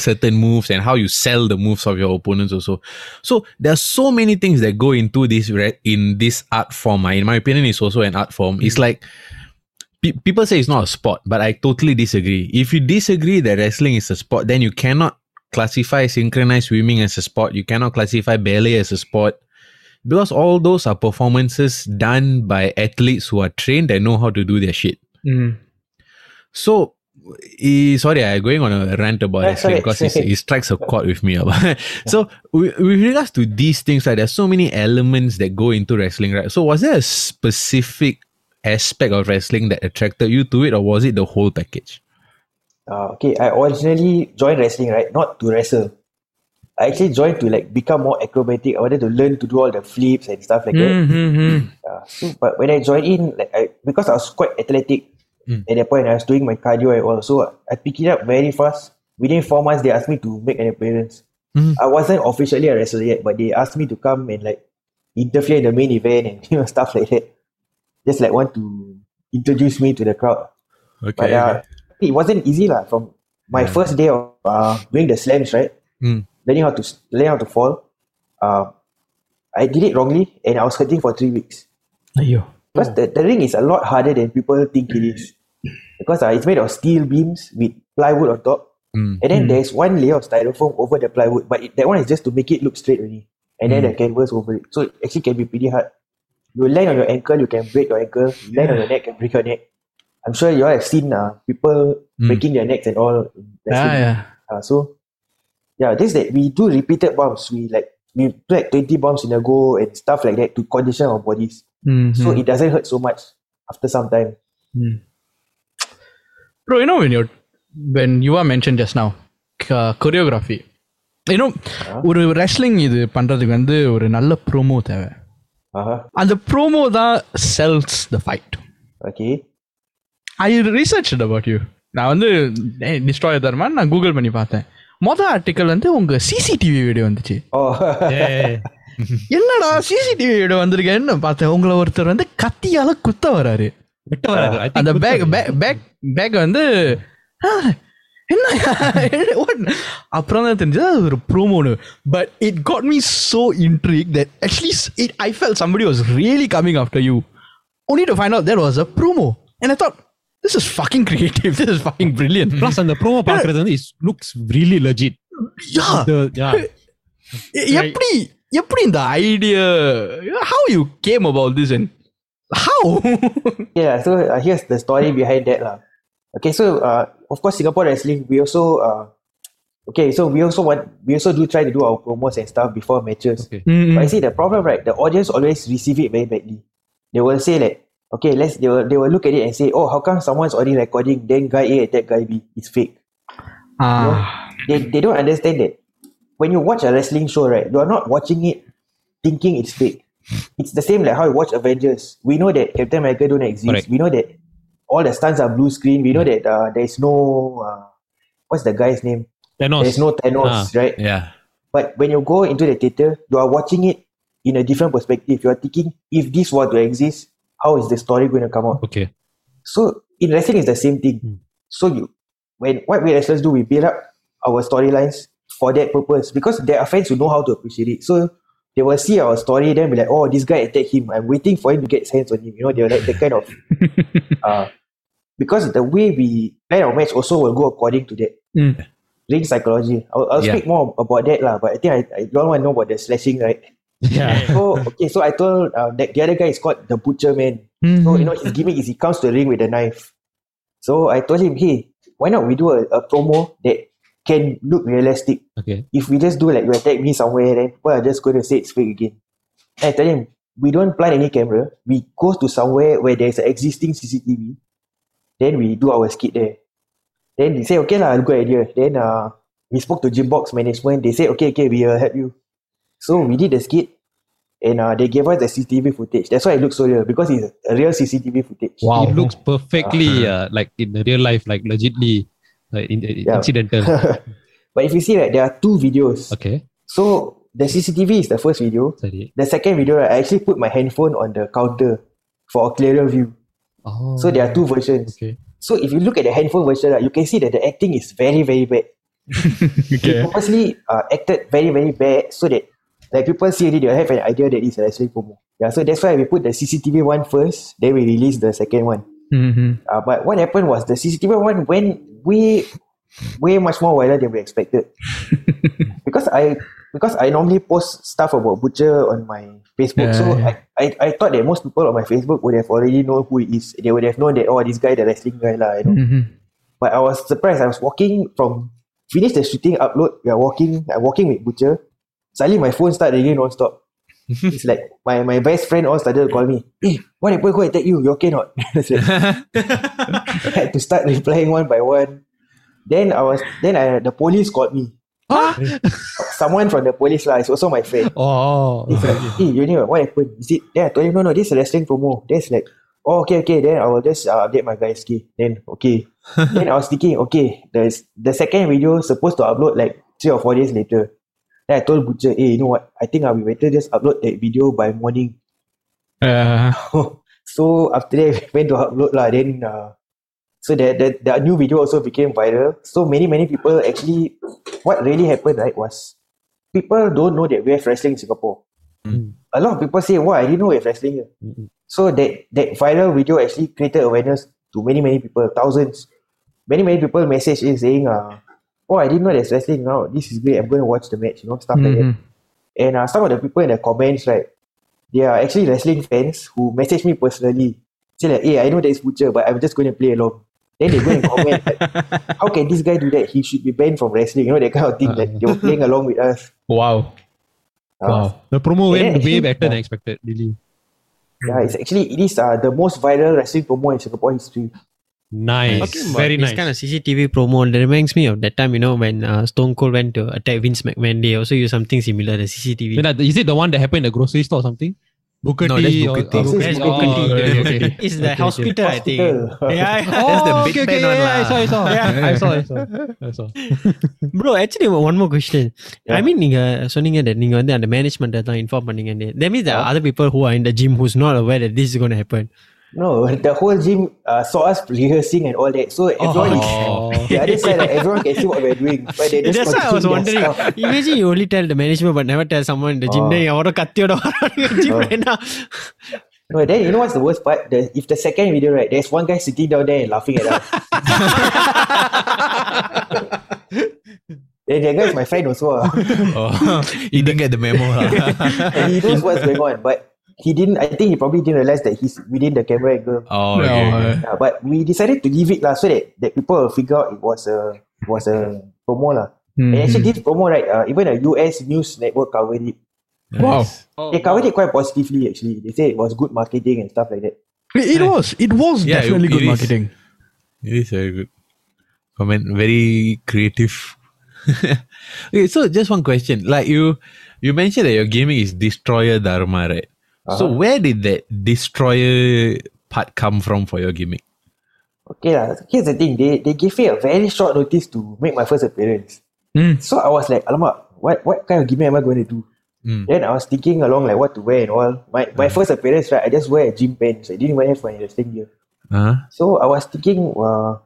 certain moves and how you sell the moves of your opponents also. So there are so many things that go into this re- in this art form. ah. In my opinion, it's also an art form. It's like pe- people say it's not a sport, but I totally disagree. If you disagree that wrestling is a sport, then you cannot classify synchronized swimming as a sport. You cannot classify ballet as a sport because all those are performances done by athletes who are trained and know how to do their shit. Mm. So, eh, sorry, I'm going on a rant about Yeah, wrestling because sorry. it strikes a chord with me. (laughs) so, with, with regards to these things, right, there's so many elements that go into wrestling, right? So, was there a specific aspect of wrestling that attracted you to it, or was it the whole package? Uh, okay, I originally joined wrestling, right? Not to wrestle. I actually joined to like become more acrobatic. I wanted to learn to do all the flips and stuff like that. Mm-hmm. Uh, so, but when I joined in, like I because I was quite athletic Mm. at that point, I was doing my cardio and all. So I picked it up very fast. Within four months, they asked me to make an appearance. Mm. I wasn't officially a wrestler yet, but they asked me to come and like interfere in the main event and (laughs) you know stuff like that. Just like want to introduce me to the crowd. Okay. But uh, it wasn't easy lah. From my first day of uh, doing the slams, right? Mm. Learning how to learning how to fall. Uh, I did it wrongly, and I was hurting for three weeks. ஐயோ Because the, the ring is a lot harder than people think it is. Because uh, it's made of steel beams with plywood on top. Mm. And then there's one layer of styrofoam over the plywood. But it, that one is just to make it look straight only. And then the canvas over it. So it actually can be pretty hard. You land on your ankle, you can break your ankle. You land on your neck, you can break your neck. I'm sure you all have seen uh, people Mm. breaking their necks and all. in yeah wrestling. yeah Uh, so yeah, this that we do repeated bumps. We like we do like 20 bumps in a go and stuff like that to condition our bodies. Mhm. So it doesn't hurt so much after some time. Bro, you know when you're when you are mentioned just now, uh, choreography. You know, ஒரு wrestling இது பண்றதுக்கு வந்து ஒரு நல்ல promo தேவை Uh-huh. அந்த promo தான் sells the fight Okay. I research about you நான் வந்து டிஸ்ட்ராய் தருமான்னு நான் கூகுள் பண்ணி பார்த்தேன். மொதல் ஆர்டிக்கல் வந்து உங்க சிசிடிவி வீடியோ வந்துச்சு. (laughs) என்னடா சிசிடிவி வீடியோ வந்திருக்கேன்னு பார்த்தேன்? உங்களை ஒருத்தர் வந்து கத்தியால குத்த வராரு. அந்த பேக். பேக் பேக் வந்து என்ன (laughs) what? அப்புறம் தான் தெரிஞ்சது அது ஒரு ப்ரோமோனு but it got me so intrigue that at least it I fell somebody was really coming after you only to find out that was a promo and I thought this is fucking creative (laughs) this is fucking brilliant Plus அந்த promo பாக்குறது வந்து it looks really legit. yeah The, yeah. எ- எப்படி எப்படி இந்த idea how you came about this and how (laughs) yeah, so uh, here's the story behind that. lah. Okay, so uh, of course Singapore wrestling, we also uh, okay, so we also want we also do try to do our promos and stuff before matches. Okay. Mm, But I see the problem, right? The audience always receive it very badly. They will say like, okay, let's they will they will look at it and say, oh, how come someone's already recording? Then guy A attack guy B. It's fake. Ah, They they don't understand that when you watch a wrestling show, right? You are not watching it thinking it's fake. It's the same like how you watch Avengers. We know that Captain America don't exist. Correct. We know that all the stunts are blue screen. We know that uh, there is no uh, what's the guy's name? Thanos. There's no Thanos, right? Yeah. But when you go into the theater, you are watching it in a different perspective. You are thinking, if this were to exist, how is the story going to come out? Okay. So in wrestling, it's the same thing. Hmm. So you, when what we wrestlers do, we build up our storylines for that purpose because there are fans who know how to appreciate it. So they will see our story, then be like, oh, this guy attacked him. I'm waiting for him to get his hands on him. You know, they're like the kind of (laughs) uh, because the way we plan our match also will go according to that. Mm. Ring psychology. I'll, I'll Yeah. speak more about that lah. But I think I, I don't want to know about the slashing, right? Yeah. So okay, so I told uh, that the other guy is called the butcher man. Mm-hmm. So you know his gimmick is he comes to the ring with a knife. So I told him, hey, why not we do a, a promo that can look realistic? Okay. If we just do like you attack me somewhere, then people are just going to say it's fake again. And I tell him, we don't plan any camera. We go to somewhere where there's an existing CCTV. Then we do our skit there. Then he say, okay lah, good idea. Then uh, we spoke to Gymbox management. They said, okay, okay, we will help you. So we did the skit and uh, they gave us the CCTV footage. That's why it looks so real because it's a real CCTV footage. Wow. It looks perfectly uh, like in the real life, like legitly like in, in- Yeah. incidental. (laughs) but if you see right, there are two videos. Okay. So the CCTV is the first video. Sorry. The second video, right, I actually put my handphone on the counter for a clearer view. Oh. So there are two versions. Okay. So if you look at the handphone version, right, you can see that the acting is very, very bad. (laughs) They okay. purposely uh, acted very, very bad so that like people see it, they'll have an idea that it's a wrestling promo. Yeah, so that's why we put the CCTV one first, then we release the second one. Mm-hmm. Uh, but what happened was the CCTV one went way, way much more wider than we expected. (laughs) because I because I normally post stuff about Butcher on my Facebook, Yeah, so yeah. I, I, I thought that most people on my Facebook would have already known who he is. They would have known that oh this guy the wrestling guy lah. You know? Mm-hmm. But I was surprised. I was walking from finish the shooting upload. We are walking. I'm walking with Butcher. Suddenly my phone started ringing non-stop. (laughs) it's like my, my best friend all started to call me. Hey, what happened? Who attacked you? You okay not? (laughs) I (laughs) had to start replying one by one. Then I was then I the police called me. Someone from the police lah. It's also my friend. Oh. He's like, hey, you know what happened? Is it? Then I told him, no, no, this is a wrestling promo. That's like, oh, okay, okay. Then I will just uh, update my guys. Okay. Then okay. (laughs) then I was thinking, okay, the the second video supposed to upload like three or four days later. Then I told Butcher, hey, you know what? I think uh, we better just upload that video by morning. Uh, (laughs) so after that, (laughs) we went to upload lah. Then uh, so that, the the new video also became viral. So many many people actually, what really happened right was people don't know that we have wrestling in Singapore. Mm. A lot of people say, "Wow, I didn't know we have wrestling." here." Mm-mm. So that that viral video actually created awareness to many many people, thousands. Many many people message in saying, uh, "Oh, I didn't know there's wrestling now. This is great. I'm going to watch the match." You know, stuff like that. mhm. And uh, some of the people in the comments, right, they are actually wrestling fans who message me personally. Say like, hey, I know there's Butcher, but I'm just going to play along. Then they go and comment, like, (laughs) how can this guy do that? He should be banned from wrestling. You know, that kind of thing. Like, they were playing along with us. Wow. Uh, Wow. The promo Yeah, went way actually- better than yeah. expected, really. Yeah, it's actually, it is uh, the most viral wrestling promo in Singapore history. Nice. Talking about Very this nice. kind of CCTV promo that reminds me of that time, you know, when uh, Stone Cold went to attack Vince McMahon. They also use something similar, the CCTV. Then, uh, is it the one that happened in the grocery store or something? Booker No, T that's or- Booker T. or Booker That's T. Booker Oh, T. okay, okay, okay. It's the Okay, okay. hospital, I think. Hospital. Yeah, yeah. That's the Oh, big okay, pen okay, one yeah, I lah. saw, I saw. Yeah. I saw, I saw. I saw. (laughs) Bro, actually one more question. Yeah. I mean நீங்க சொன்னீங்க that நீங்க வந்து அந்த management தான் inform பண்ணீங்க That means there are other people who are in the gym who's not aware that this is going to happen. No, the whole gym uh, saw us rehearsing and all that. So everyone, oh. Is, the other side, like, everyone can see what we're doing. But they just That's why I was wondering. Imagine you only tell the management, but never tell someone in the gym. Oh. Then you're a gym oh. right now. No, then you know what's the worst part? The, if the second video, right, there's one guy sitting down there and laughing at us. (laughs) then that guy is my friend also. Uh. Oh, he didn't get the memo. Ah. (laughs) he knows what's going on, but he didn't, I think he probably didn't realize that he's within the camera angle. oh, No, okay. Yeah, but we decided to leave it lah, so that, that people will figure out it was a, it was a promo. lah. And mhm. actually, this promo, right, uh, even a US news network covered it. Wow. Nice. They covered it quite positively, actually. They say it was good marketing and stuff like that. It, it was. It was Yeah, definitely it- good it is. marketing. It is very good. Comment very creative. (laughs) okay, so just one question. Like you you mentioned that your gaming is Destroyer Dharma, right? So Uh-huh. where did that Destroyer part come from for your gimmick? Okay, lah. here's the thing. They they gave me a very short notice to make my first appearance. Mm. So I was like, alamak, what what kind of gimmick am I going to do? Mm. Then I was thinking along like what to wear and all. My my first appearance, right? I just wear a gym pants. I didn't even have my wrestling gear. Uh-huh. So I was thinking, uh,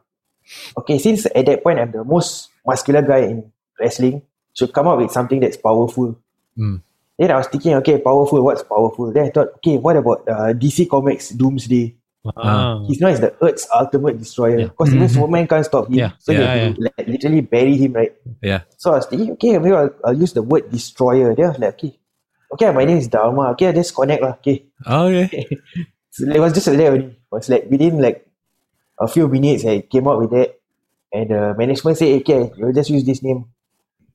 okay, since at that point I'm the most muscular guy in wrestling, should come up with something that's powerful. Mm. Then I was thinking, okay, powerful, what's powerful? Then I thought, okay, what about uh, DC Comics Doomsday? Ah. He's known as the Earth's ultimate destroyer Yeah. because even Mhm. Superman can't stop him. Yeah. So you Yeah, have to like, literally bury him, right? Yeah. So I was thinking, okay, maybe I'll, I'll use the word destroyer. Then I was like, okay, okay, my name is Dharma. Okay, just connect lah. Okay, Okay. (laughs) so it was just like that only. It was like within like a few minutes, I came up with that, and the management said, okay, you'll just use this name.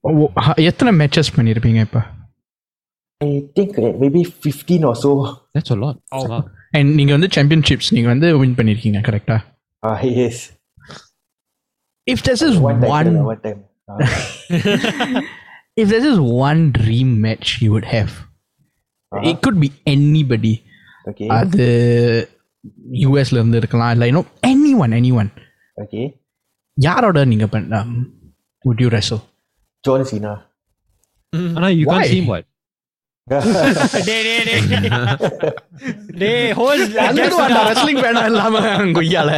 ஓ- ஹ- எத்தனை matches பண்ணியிருப்பீங்க இப்போ I think like maybe 15 or so. That's a lot. Oh. Wow. And நீங்கள் வந்து championships நீங்கள் வந்து win பண்ணியிருக்கீங்க கரெக்டா Ah, yes. If this is One time, one uh, one time. Ah, (laughs) if this is one dream match you would have Uh-huh. it could be anybody okay, அது யூஎஸ்ல இருந்து இருக்கலாம் இல்லை இன்னும் any one any one okay. யாரோட நீங்க பண்ண would you wrestle John Cena. Anna, you Why? can't see him what? Day day day day whole (laughs) wrestling வேணாம் இல்லாம கொய்யால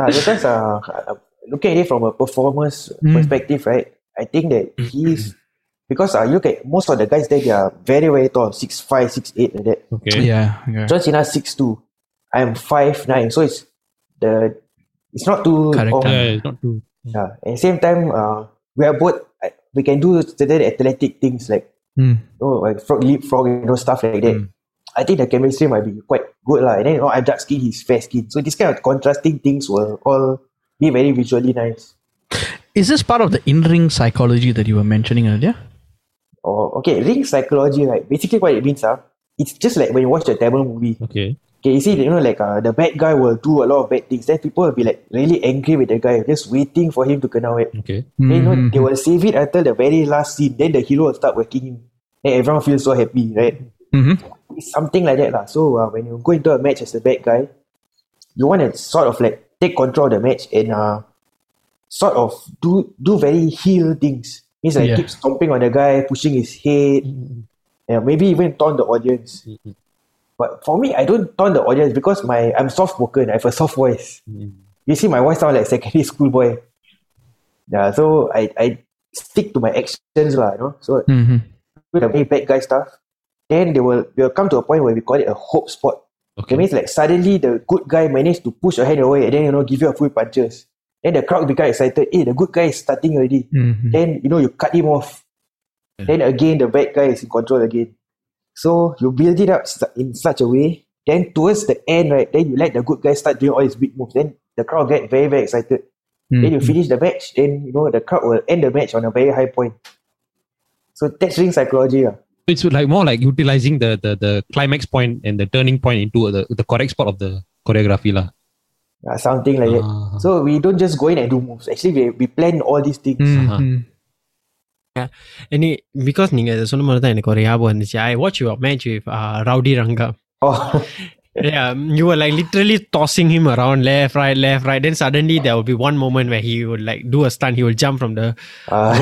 Ah, because uh, uh, looking at it from a performance Mm. perspective, right? I think that he's because uh, you look at most of the guys there, they are very very tall, six five, six eight, like that. Okay. yeah, yeah. John Cena six two, I am five nine, so it's the it's not too Correct, off. Yeah, it's not too. Yeah. At the same time, uh, we are both uh, we can do certain athletic things like Hmm. oh like frog leapfrog, you know, stuff like that. Mm. I think the chemistry might be quite good lah. And then you know, I'm dark skin, he's fair skin. So this kind of contrasting things will all be very visually nice. Is this part of the in-ring psychology that you were mentioning earlier? Oh, okay, ring psychology, right? Basically, what it means, ah, it's just like when you watch a Tamil movie. Okay. Okay, you see, you know, like uh, the bad guy will do a lot of bad things. Then people will be like really angry with the guy, just waiting for him to come out. Okay. Then you know, Mhm. they will save it until the very last scene. Then the hero will start working him. Then everyone feels so happy, right? Mhm. It's something like that, lah. So uh, when you go into a match as a bad guy, you want to sort of like take control of the match and uh, sort of do do very heel things. Means like Yeah. keep stomping on the guy, pushing his head, yeah, maybe even taunt the audience. But for me, I don't taunt the audience because my I'm soft spoken. I have a soft voice. You see, my voice sound like secondary (laughs) school boy. Yeah, so I, I stick to my actions, lah. You know, so Mhm. with the very bad guy stuff, then they will will come to a point where we call it a hope spot. Okay. That means like suddenly the good guy managed to push your hand away and then you know give you a few punches. Then the crowd become excited. Hey, the good guy is starting already. Mhm. Then you know you cut him off. Then again the bad guy is in control again. So you build it up in such a way. Then towards the end, right? Then you let the good guy start doing all his big moves. Then the crowd get very very excited. Then you Mhm. finish the match. Then you know the crowd will end the match on a very high point. So that's ring psychology. lah. It's like more like utilizing the, the the climax point and the turning point into the the correct spot of the choreography lah. Yeah, something like that. Ah. So we don't just go in and do moves. Actually, we, we plan all these things. Mhm. any because நீங்க இதை சொன்ன மாதிரி தான் எனக்கு ஒரு ஞாபகம் இருந்துச்சு I watch your match with rowdy Ranga Oh, Yeah, you were like literally tossing him around left, right, left, right. Then suddenly there will be one moment where he would like do a stunt. He will jump from the. uh,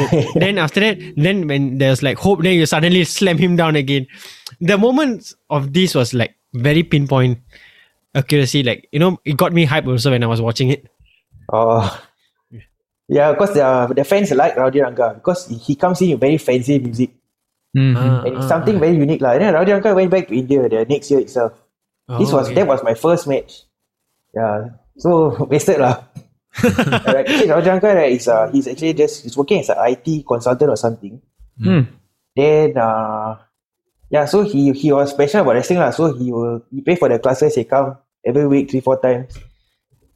then after that, then when there's like hope, then you suddenly slam him down again. The moments of this was like very pinpoint accuracy. Like you know, it got me hype also when I was watching it. oh. Yeah, because the, the fans like Rowdy Ranga because he, he comes in with very fancy music Mhm. Ah, and it's ah, something very unique. lah. Then Rowdy Ranga went back to India the next year itself. ah. this Oh, was okay. that was my first match. Yeah, so (laughs) wasted lah. (laughs) right, actually, Rowdy Ranga right, is uh, he's actually just he's working as an IT consultant or something. Hmm. Then uh, yeah, so he he was passionate about wrestling lah. So he will he pay for the classes. He come every week three four times.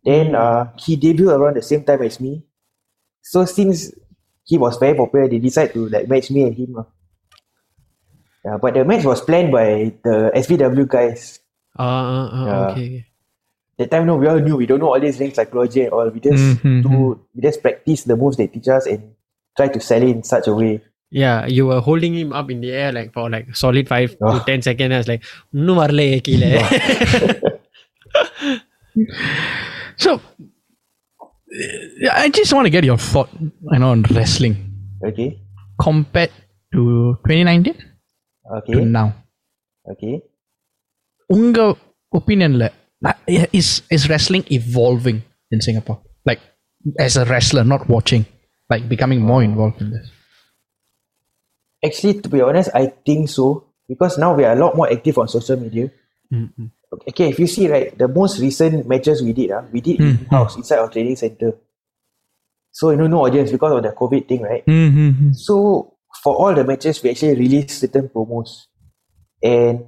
Then uh, he debuted around the same time as me. So since he was very popular, they decided to like match me and him. Yeah, but the match was planned by the SPW guys. Uh, uh, uh yeah. okay. That time, no, we all knew we don't know all these things psychology and all. We just mm-hmm. do, mm-hmm. we just practice the moves they teach us and try to sell it in such a way. Yeah, you were holding him up in the air like for like solid five oh. to ten seconds. I was like, no, varle, (laughs) (laughs) so I just want to get your thought, I know, on wrestling Okay, compared to 2019 to okay, now. okay. உங்க ஒப்பீனியன்ல is is wrestling evolving in Singapore? Like as a wrestler, not watching, like becoming more involved in this. Actually, to be honest, I think so because now we are a lot more active on social media. Mm-mm. Okay, if you see right, the most recent matches we did, uh, we did in house inside our training center. So you know, no audience because of the COVID thing, right? Mm-hmm. So for all the matches, we actually released certain promos, and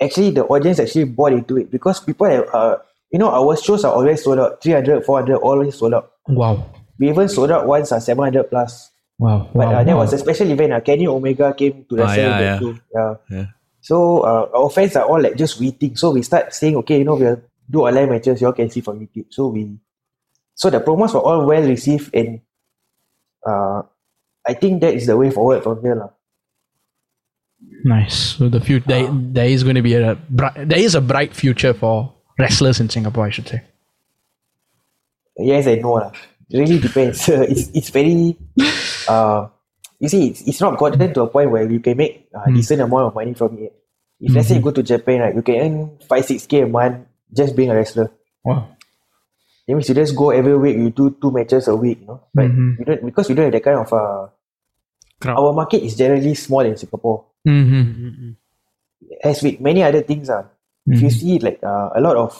actually the audience actually bought into it because people have, uh, you know, our shows are always sold out, 300, 400, always sold out. Wow. We even sold out once, uh, 700 plus. Wow. But wow. uh, that wow. was a special event. Uh, Kenny Omega came to yeah, that yeah. Yeah. Yeah. So uh, our fans are all like just waiting. So we start saying, okay, you know, we'll do online matches. You all can see from YouTube. So we, so the promos were all well received, and uh, I think that is the way forward from here, lah. Nice. So the future there, there is going to be a bright, there is a bright future for wrestlers in Singapore, I should say. Yes I know. lah. It really depends. (laughs) it's it's very, uh, you see, it's, it's not gotten to a point where you can make a decent amount of money from it. If let's say you go to Japan, right, you can earn five six k a month just being a wrestler. Wow. That means you just go every week, you do two matches a week, you know. But Mhm. you don't because you don't have that kind of uh Crowd. our market is generally small in Singapore. Mm-hmm. As with many other things, uh, if you see like uh, a lot of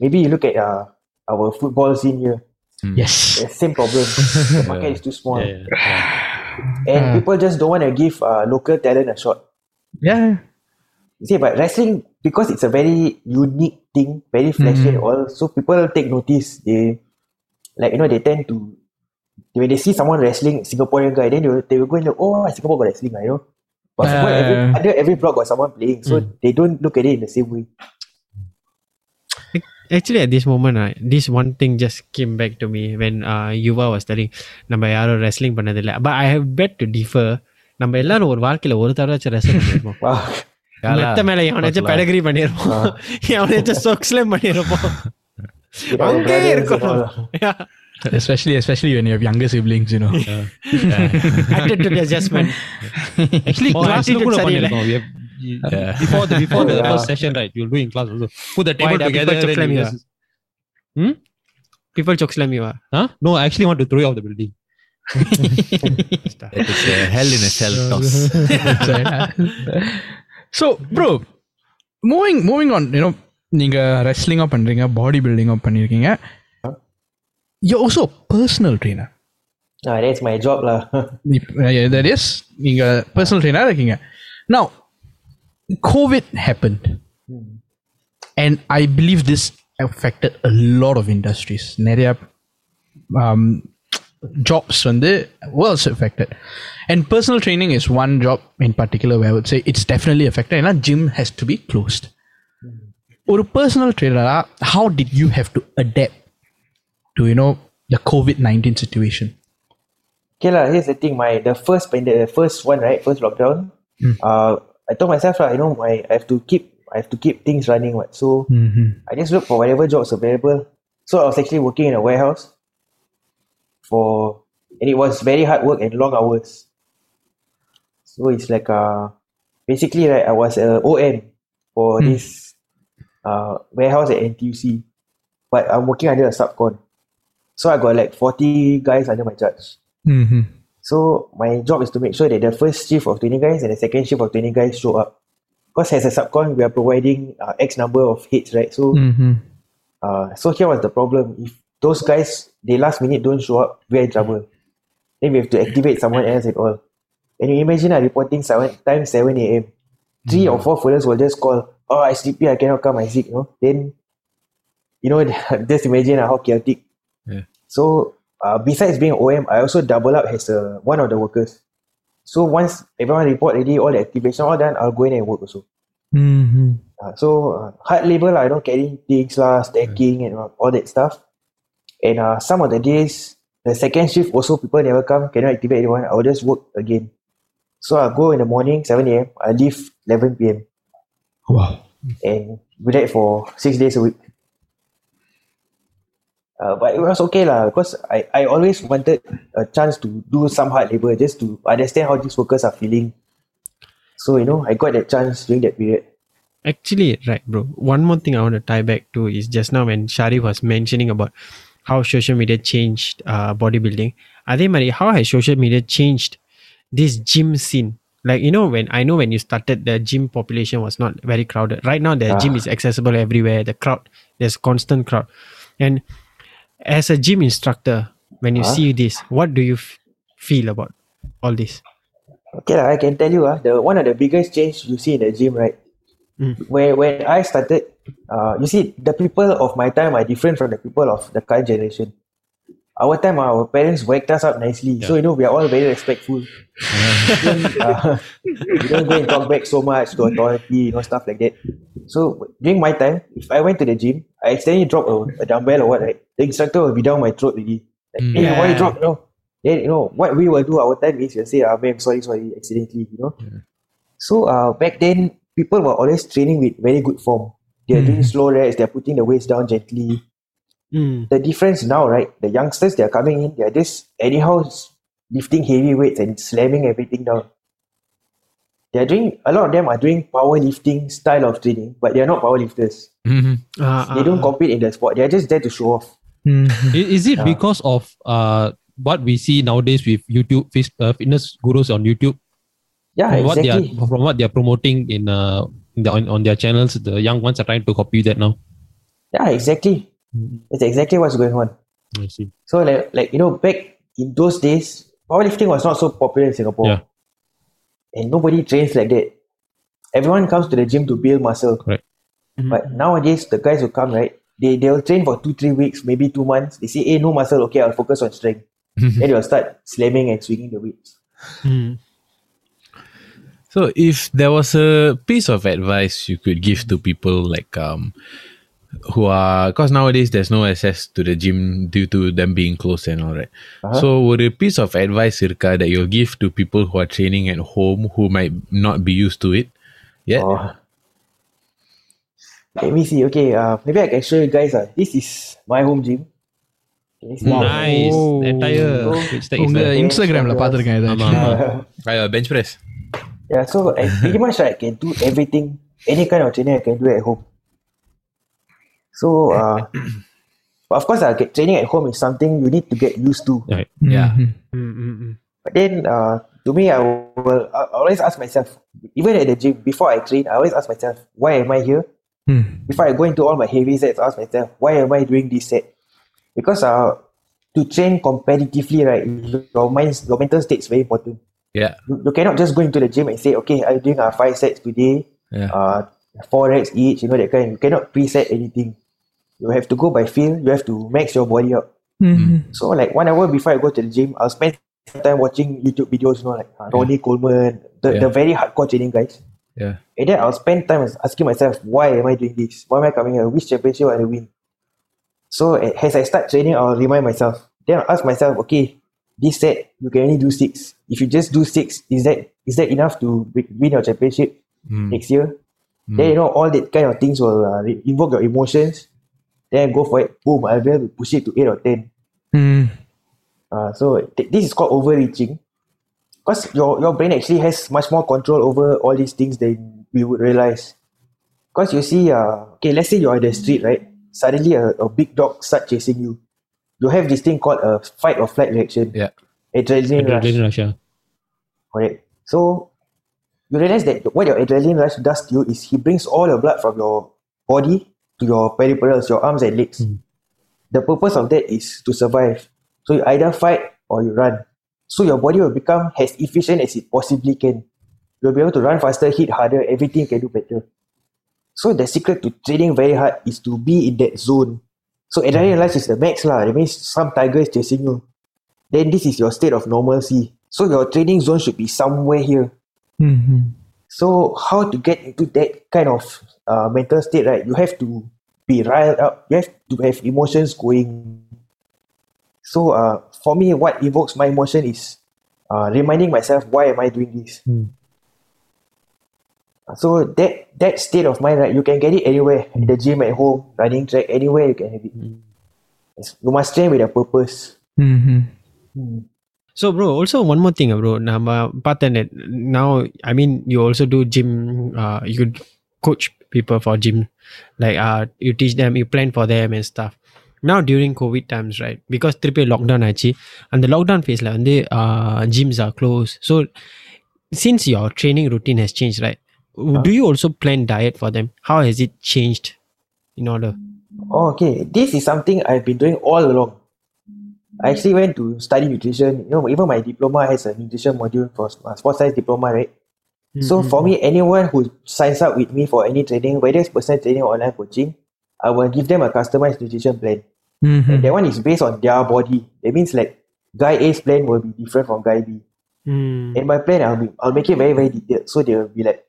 maybe you look at uh, our football scene here, Yes. the same problem. (laughs) the market is too small. Yeah, yeah. And Ah. people just don't want to give uh, local talent a shot. Yeah. You see, but wrestling because it's a very unique thing, very flashy and all, so people take notice. They like you know they tend to when they see someone wrestling Singaporean guy, then they will, they will go and look, oh Singapore got wrestling, you know. But football, every, Uh. under every block got someone playing, so they don't look at it in the same way. Actually, at this moment, uh, this one thing just came back to me when uh, Yuva was telling நம்ம யாரும் wrestling பண்ணதில்லை but I have bet to differ நம்ம எல்லாரும் ஒரு வாழ்க்கையில ஒரு தடவை wrestling பண்ணிருப்போம். மெத்த மேல எவனாச்சும் பெடகிரி பண்ணிருப்போம் எவனாச்சும் சொக்ஸ்லேம் பண்ணிருப்போம் all. Yeah. Especially especially when you have younger siblings, you know. attitude adjustment Actually, Oh, class கூட. பண்ணிருக்கோம். We have- you- Before the before the Yeah. first session, right? You'll do in class also. Put the Why table the together. people then slam you you, just- people chokeslam you are Huh? No, I actually want to throw you off the building. (laughs) That is a hell in a cell (laughs) toss. so, bro, moving moving on, you know, நீங்க wrestling up பண்றீங்க body building up பண்ணிருக்கீங்க you're also a personal trainer Ah, that's my job lah. that is நீங்க personal trainer இருக்கீங்க now covid happened and i believe this affected a lot of industries நிறைய um, jobs வந்து was affected and personal training is one job in particular where i would say it's definitely affected and gym has to be closed ஒரு personal trainer how did you have to adapt to you know the covid-19 situation Okay lah, here's the thing. My the first pand- the first one right, first lockdown. Uh, I told myself lah, you know, my I have to keep I have to keep things running. What so mm-hmm. I just look for whatever jobs available. So I was actually working in a warehouse for, and it was very hard work and long hours. So it's like uh, basically right, I was a OM for this uh, warehouse at NTUC, but I'm working under a subcon. So I got like 40 guys under my charge. Mm-hmm. So my job is to make sure that the first shift of 20 guys and the second shift of 20 guys show up. Because as a subcon, we are providing uh, X number of hits, right? So Mm-hmm. uh, so here was the problem. If those guys, they last minute don't show up, we're in trouble. Then we have to activate someone else and all. And you imagine uh, reporting seven, time 7 a.m. Three or four fellas will just call, oh, I sleepy, I cannot come, I sick, you know. Then, you know, (laughs) just imagine uh, how chaotic. Yeah. So uh, besides being OM, I also double up as a, one of the workers. So once everyone report ready, all the activation all done, I'll go in and work also. Mm-hmm. Uh, so uh, hard labor lah, you know, carrying things lah, stacking and all all that stuff. And uh, some of the days, the second shift also people never come, cannot activate anyone. I'll just work again. So I'll go in the morning, 7 a.m. I leave 11 p.m. Wow. and do that for six days a week. Uh, but it was okay lah because I, I always wanted a chance to do some hard labor just to understand how these workers are feeling. So you know I got that chance during that period. Actually, right, bro. One more thing I want to tie back to is just now when Sharif was mentioning about how social media changed uh, bodybuilding. Adhe Mari, how has social media changed this gym scene? Like you know, when I know when you started, the gym population was not very crowded. Right now, the Ah. gym is accessible everywhere. The crowd, there's constant crowd. And as a gym instructor, when you Ah. see this, what do you f- feel about all this? Okay, lah, I can tell you ah, the one of the biggest change you see in the gym, right? Mm. Where when I started, uh, you see the people of my time are different from the people of the current generation. Our time, our parents whacked us up nicely, so you know we are all very respectful. (laughs) uh, we don't go and talk back so much to authority, you know, stuff like that. So during my time, if I went to the gym, I accidentally drop a, a dumbbell or what, right? The instructor will be down my throat already. Like, Mm. hey, why you drop? You know, then you know what we will do our time is we'll say, ah, ma'am, sorry, sorry, accidentally, you know. So uh, back then, people were always training with very good form. They're doing slow reps, they're putting the weights down gently. Mm. The difference now, right? The youngsters, they're coming in, they're just anyhow lifting heavy weights and slamming everything down. They're doing, a lot of them are doing powerlifting style of training, but they're not powerlifters. Mhm. Ah, They ah, don't ah. compete in the sport, they're just there to show off. (laughs) Mm-hmm. Is it Yeah. because of uh what we see nowadays with YouTube fis- uh, fitness gurus on YouTube? Yeah, From what they are exactly. from what they are promoting in uh in the, on, on their channels, the young ones are trying to copy that now. Yeah, exactly. That's exactly what's going on. I see. So like, like you know, back in those days, powerlifting was not so popular in Singapore. Yeah. And nobody trains like that. Everyone comes to the gym to build muscle. Correct. But nowadays, the guys who come, right, they, they'll train for two, three weeks, maybe two months. They say, hey, no muscle, okay, I'll focus on strength. then they'll start slamming and swinging the weights. Mm. So if there was a piece of advice you could give to people like um who are because nowadays there's no access to the gym due to them being closed and all right. Uh-huh. So would a piece of advice Irka that you'll give to people who are training at home who might not be used to it yet? Oh. Let me see. Okay, uh, maybe I can show you guys. Uh, this is my home gym. Can you see? Nice. Oh. The entire So, pitch stack is உங்க there. இன்ஸ்டாகிராம்ல பாத்திருக்கேன் இதை ஆமா, ஆமா. (laughs) Uh, bench press. Yeah, so I, pretty much I can do everything, any kind of training I can do at home. So, uh, but (coughs) of course, uh, get, training at home is something you need to get used to. Right. Yeah. Mhm. Mm, mm, mm. But then, uh, to me, I will I always ask myself, even at the gym, before I train, I always ask myself, why am I here? Mm. Before I go into all my heavy sets, I ask myself, why am I doing this set? Because uh, to train competitively, right, your mind, your mental state is very important. Yeah. You, you cannot just go into the gym and say, okay, I'm doing uh, five sets today, Yeah. uh, four reps each, you know, that kind. You cannot preset anything. You have to go by feel. You have to max your body up. Mhm. So like one hour before I go to the gym, I'll spend time watching YouTube videos, you know, like uh, Ronnie Coleman, the, Yeah. the very hardcore training guys. Yeah. And then I'll spend time asking myself, why am I doing this? Why am I coming here? Which championship will I win? So as I start training, I'll remind myself. Then I'll ask myself, okay, this set you can only do six. If you just do six, is that is that enough to win your championship Mm. next year? Then you know all that kind of things will uh, invoke your emotions. Then go for it. Boom! I'll be able to push it to eight or ten. Mm. Uh, so th- this is called overreaching. Because your, your brain actually has much more control over all these things than we would realize. Because you see, uh, okay, let's say you're on the street, right? Suddenly a, a big dog start chasing you. You have this thing called a fight or flight reaction. Yeah. Adrenaline rush. Adrenaline rush, yeah. Correct. So you realize that what your adrenaline rush does to you is he brings all your blood from your body to your peripherals, your arms and legs. Mm. The purpose of that is to survive. So you either fight or you run. So your body will become as efficient as it possibly can. You'll be able to run faster, hit harder, everything can do better. So the secret to training very hard is to be in that zone. So adrenaline rush is the max lah. That means some tiger is chasing you. Then this is your state of normalcy. So your training zone should be somewhere here. Mhm. So how to get into that kind of uh, mental state, right? You have to be riled up. You have to have emotions going. So uh, for me, what evokes my emotion is uh, reminding myself why am I doing this. Hmm. So that that state of mind, right? You can get it anywhere, in the gym, at home, running track, anywhere you can have it. Yes, You must train with a purpose. Mm-hmm. So, bro, also one more thing, bro. Now, I mean, you also do gym, uh, you coach people for gym, like uh, you teach them, you plan for them and stuff. Now, during COVID times, right? Because triple lockdown, actually, and the lockdown phase, like, the uh, gyms are closed. So, since your training routine has changed, right? Do you also plan diet for them? How has it changed in order? Oh, okay, this is something I've been doing all along. I actually went to study nutrition. You know, even my diploma has a nutrition module for uh, sports science diploma, right? So for me, anyone who signs up with me for any training, whether it's personal training or online coaching, I will give them a customized nutrition plan. Mm-hmm. And that one is based on their body. That means like guy A's plan will be different from guy B. Mm. And my plan, I'll be, I'll make it very very detailed. So they will be like,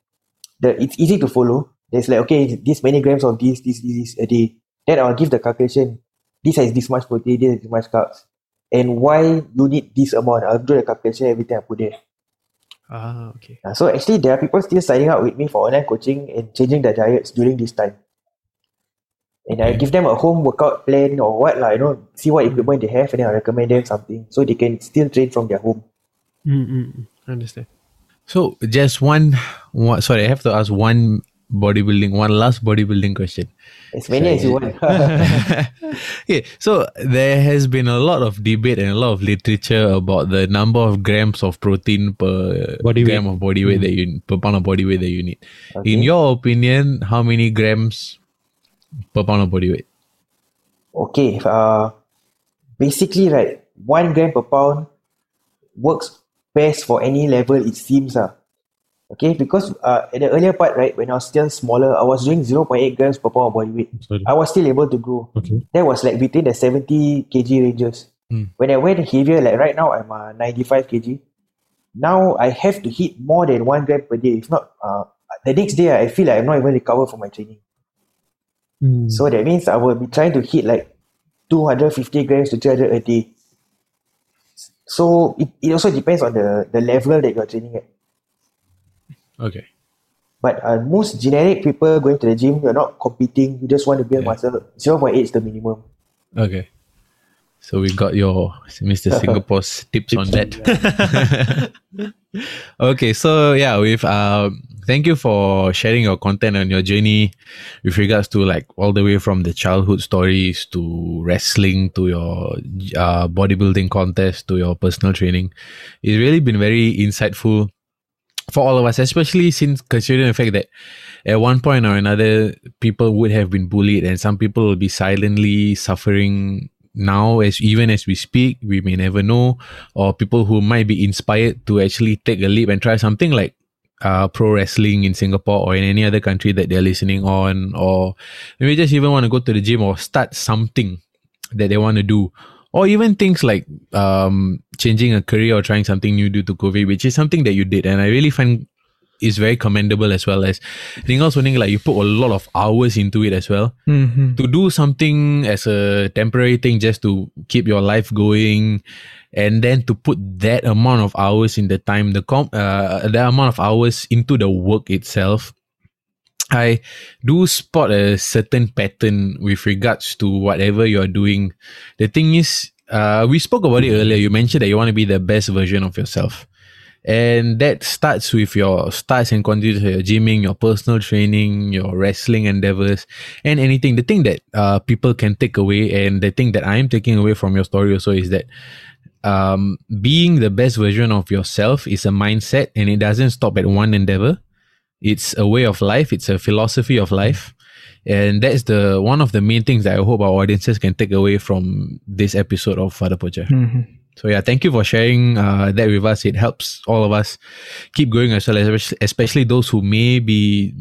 the it's easy to follow. There's like okay, this many grams of this, this, this, this a day. Then I'll give the calculation. This has this much protein, this has this much carbs, and why you need this amount. I'll do the calculation everything I put there. Ah, okay. Uh, so actually, there are people still signing up with me for online coaching and changing their diets during this time. And I give them a home workout plan or what, like, you know, see what equipment they have, and then I recommend them something so they can still train from their home. Mm-mm. Understand. So just one, one sorry, I have to ask one bodybuilding, one last bodybuilding question. As many as you want. (laughs) yeah, so there has been a lot of debate and a lot of literature about the number of grams of protein per Body gram weight. of body weight that you per pound of body weight that you need. In your opinion, how many grams per pound of body weight? okay, uh, basically, right, one gram per pound works best for any level, it seems. Uh. Okay, because uh, at the earlier part, right, when I was still smaller, I was doing 0.8 grams per pound of body weight. Sorry. I was still able to grow. Okay. That was like between the 70 kg ranges. Hmm. When I went heavier, like right now, I'm uh, 95 kg. Now I have to hit more than one gram per day. If not, uh, the next day I feel like I'm not even recover from my training. Hmm. So that means I will be trying to hit like 250 grams to 300 a day. So it, it also depends on the, the level that you're training at. Okay. But uh, most generic people going to the gym, you're not competing. You just want to build Yeah. muscle. 0.8 is the minimum. Okay. So we got your Mr. (laughs) Singapore's tips on that. (laughs) okay, so yeah, we've um thank you for sharing your content and your journey with regards to like all the way from the childhood stories to wrestling to your uh, bodybuilding contest to your personal training. It's really been very insightful for all of us, especially since considering the fact that at one point or another, people would have been bullied, and some people will be silently suffering now. As even as we speak, we may never know, or people who might be inspired to actually take a leap and try something like uh, pro wrestling in Singapore or in any other country that they're listening on, or maybe just even want to go to the gym or start something that they want to do or even things like um, changing a career or trying something new due to COVID, which is something that you did, and I really find is very commendable as well as Ringal Soning like you put a lot of hours into it as well Mm-hmm. to do something as a temporary thing just to keep your life going and then to put that amount of hours in the time the com uh, the amount of hours into the work itself I do spot a certain pattern with regards to whatever you're doing. The thing is, uh, we spoke about it earlier. You mentioned that you want to be the best version of yourself. And that starts with your starts and continues your gymming, your personal training, your wrestling endeavors, and anything. The thing that uh, people can take away, and the thing that I'm taking away from your story also is that um, being the best version of yourself is a mindset, and it doesn't stop at one endeavor it's a way of life. It's a philosophy of life. And that's the one of the main things that i hope our audiences can take away from this episode of father poacher. Mm-hmm. so yeah thank you for sharing uh, that with us. It helps all of us keep going as well especially- especially those who may be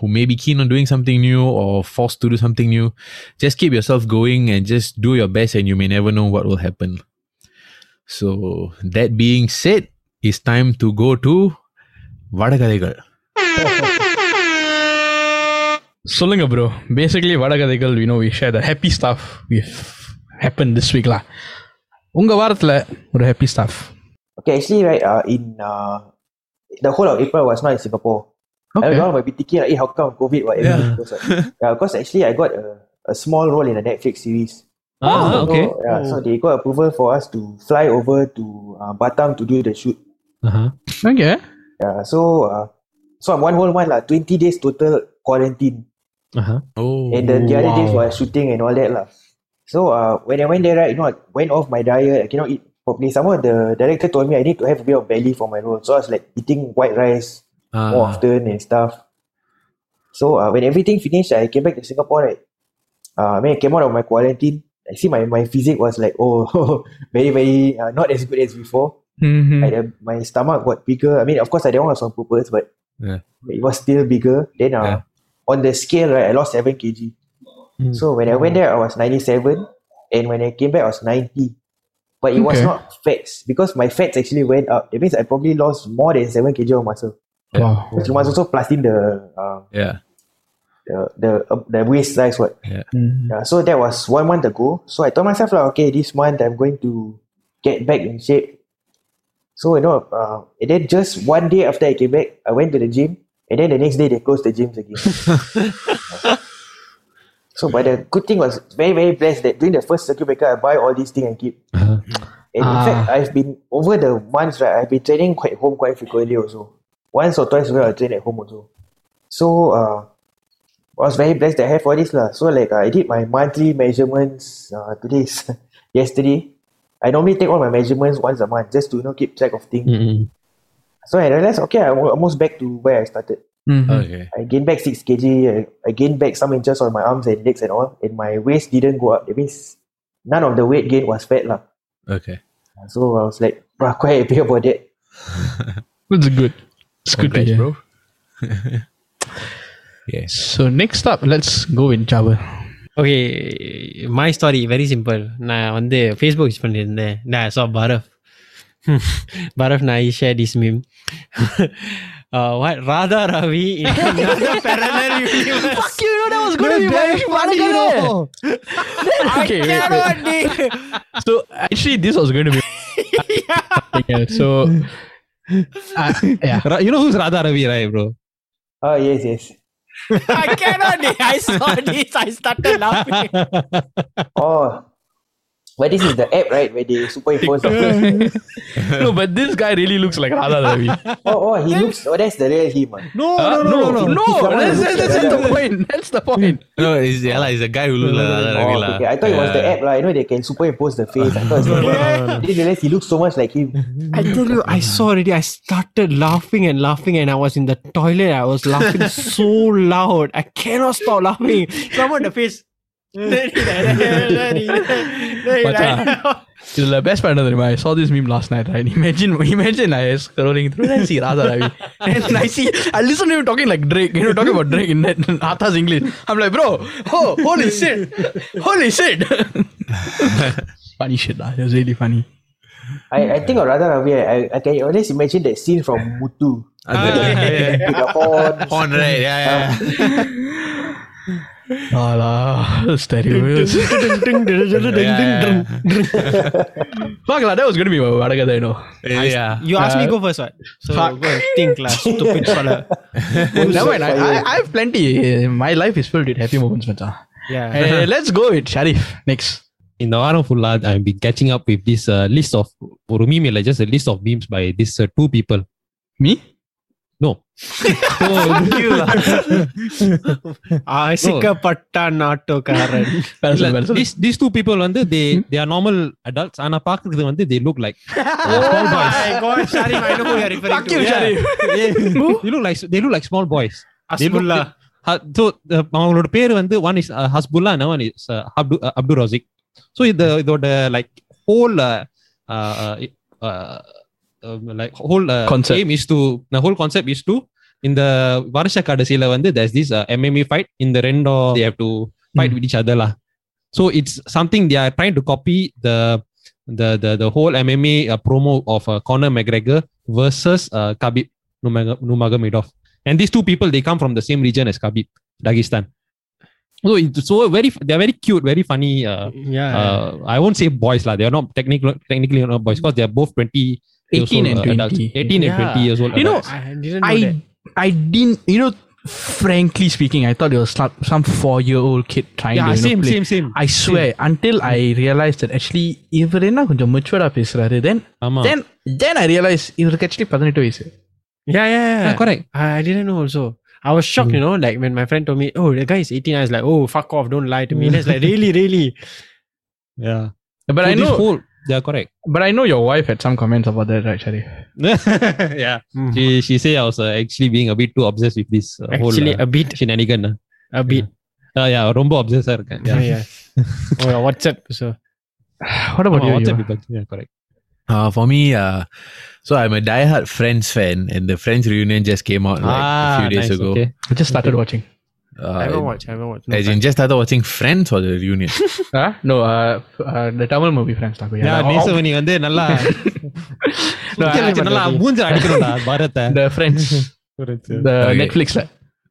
who may be keen on doing something new or forced to do something new. Just keep yourself going and just do your best and you may never know what will happen. So that being said it's time to go to vadakadaigal சொல்லுங்க bro basically வடகதைகள் we know we share the happy staff we happen this வீக்லா உங்க வாரத்துல ஒரு happy staff Okay, actually, right, uh, in uh, the whole of April was not in Singapore. Okay. Everyone might be thinking, like, hey, how come COVID? What, everything goes up? yeah, because actually, I got a, a small role in a Netflix series. Ah, okay. So, yeah, so they got approval for us to fly over to uh, Batam to do the shoot. Uh-huh. Okay Yeah, so uh, so I'm one whole month, like, 20 days total quarantine. Uh-huh. Oh. And the, the other days were shooting and all that. lah. So uh, when I went there, right, you know, I went off my diet. I cannot eat properly. Somehow the director told me I need to have a bit of belly for my role. So I was like eating white rice Ah. more often and stuff. So uh, when everything finished, I came back to Singapore, right? Uh, I mean, I came out of my quarantine. I see my, my physique was like, oh, (laughs) very, very uh, not as good as before. Mm-hmm. Like, uh, my stomach got bigger. I mean, of course, I didn't want was on purpose, but Yeah. it was still bigger. Then uh, Yeah. on the scale, right, I lost 7 kg. Mm. So when I went there, I was 97. And when I came back, I was 90. But it was not fats because my fats actually went up. That means I probably lost more than 7 kg of muscle. Wow. Because you must also plus in the uh, Yeah. the the, uh, the waist size what. Mm-hmm. Yeah, so that was one month ago. So I told myself like, okay, this month I'm going to get back in shape. So you know, uh, and then just one day after I came back, I went to the gym, and then the next day they closed the gyms again. (laughs) so, but the good thing was very very blessed that during the first circuit breaker, I buy all these things and keep. Uh-huh. And in Ah. fact, I've been over the months, right? I've been training quite home quite frequently also. Once or twice a week, I train at home also. So uh, I was very blessed that I have all this lah. So like I did my monthly measurements. Uh, today (laughs) yesterday. I normally take all my measurements once a month just to you know keep track of things. Mm-mm. So I realized okay, I'm almost back to where I started. Mm-hmm. Okay. I gained back six kg. I, I gained back some inches on my arms and legs and all. And my waist didn't go up. That means none of the weight gain was fat lah. Okay. So I was like, wow, quite happy (laughs) about that. (laughs) That's good. It's good to Congrats, bro. (laughs) yeah. So next up, let's go in Java. Okay my story very simple நான் வந்து Facebook use பண்ணியிருந்தேன் (laughs) நான் so பரஃப் பரஃப் நான் ஐ share dish meme what Radha Ravi parallel universe you know that was going to be my Okay, wait, wait. So actually, this was going to be. (laughs) yeah. So. Uh, yeah. Ra- (laughs) You know who's Radha Ravi, right, bro? Oh, yes, yes. I cannot I saw this I started laughing. (laughs) Oh, but this is the app, right? Where they superimpose. the- face. (laughs) no, but this guy really looks like Radha Ravi. oh, oh, he looks. Oh, that's the real him. ah. No, Uh, no, no, no, no. no, Someone that's, looks that's, the point. That's the point. (laughs) No, it's, yeah, like, it's a guy who looks like Radha Ravi. Oh, lah. okay. I thought it was the Yeah. app, lah. You know, they can superimpose the face. I thought it's the app. Didn't realize he looks so much like him. I tell you I saw already I started laughing and laughing and I was in the toilet I was laughing so loud I cannot stop laughing someone the face This is the best part of the I saw this meme last night, right? Imagine, imagine I was scrolling through and see Radha Ravi. And I see, I listen to him talking like Drake, you know, talking about Drake in Atha's English. I'm like, bro, oh, holy shit, holy shit. funny shit, lah. It was really funny. I, I think of Radha Ravi. I, I can always imagine that scene from Muthu. Ah, yeah, yeah. Yeah. Oh, Alah, steady wheels. yeah, Fuck, that was gonna be my Vadagada, you know. Yeah. You asked uh, me go first, right? So fuck. go think, lah, stupid. (laughs) Never mind, I, have plenty. My life is filled with happy moments, Mata. Yeah. Hey, let's go with Sharif next. In the honor of Allah, I've been catching up with this uh, list of, for just a list of memes by these uh, two people. Me? (laughs) No. So, ஆசிக்கப்பட்ட நாட்டுக்காரன் Well, இல்ல, well, well. these these two people வந்து they they are normal adults ஆனா பாக்குறது வந்து they look like uh, (laughs) small boys. my god (laughs) Sharif I know who you're referring Fuck to you, yeah. Sharif. they look like they look like small boys. They look- Hasbullah Ha- so uh, அவங்களோட பேர் வந்து one is Hezbollah and one is Abdu Abdu Rasik so இது இதோட like whole like whole Concept. Aim is to whole concept is to இந்த வருஷ கடைசியில வந்து there's this uh, MMA fight இந்த ரெண்டும் they have to fight with each other lah so it's something they are trying to copy the the the the whole MMA uh, promo of uh, Conor McGregor versus uh, Khabib Nurmag- Nurmagomedov and these two people they come from the same region as Khabib, Dagestan. So it's so very they're very cute, very funny. Uh, Yeah. uh, I won't say boys lah. They're not technically technically not boys because they're both twenty. years 18 old, and uh, adults. 20. 18 and Yeah. 20 years old. You know, adults. I didn't know I that. I didn't you know frankly speaking I thought it was some, some four year old kid trying yeah, to you know, same, play. same, same. I swear until I realized that actually இவர் என்ன கொஞ்சம் மெச்சுவர்டா பேசுறாரு then ஆமா. then then I realized இவருக்கு actually பதினெட்டு வயசு Yeah, yeah, yeah. Yeah, correct. I, I didn't know also. I was shocked, you know, like when my friend told me, oh, the guy is 18, I was like, oh, fuck off, don't lie to me. That's like, (laughs) really, really? Yeah. but So I this know whole, yeah, correct. but I know your wife had some comments about that right (laughs) Sharif yeah. Mhm. She she say I was uh, actually being a bit too obsessed with this uh, Actually, whole uh, a bit, shenanigan. Uh. a bit. Uh, yeah, ரொம்ப obsessed இருக்கேன். Yeah, Yeah. yeah. oh, WhatsApp. So, (sighs) what about ஆமா, you, WhatsApp you? people. Yeah, correct. Uh, for me, uh, so I'm a diehard Friends fan, and the Friends reunion just came out like a few days Ah, nice, ago. Okay. I just started watching Uh, I haven't watched, I haven't watched. No as time. in, just started watching Friends or the reunion. (laughs) huh? no uh, uh, the Tamil movie friends talk Yeah, yeah, நேசவனி வந்து நல்லா (laughs) No, (laughs) சுத்தி வச்சு நல்லா மூஞ்ச அடிக்கணும்டா பாரத்தை the friends the Okay. Netflix lah.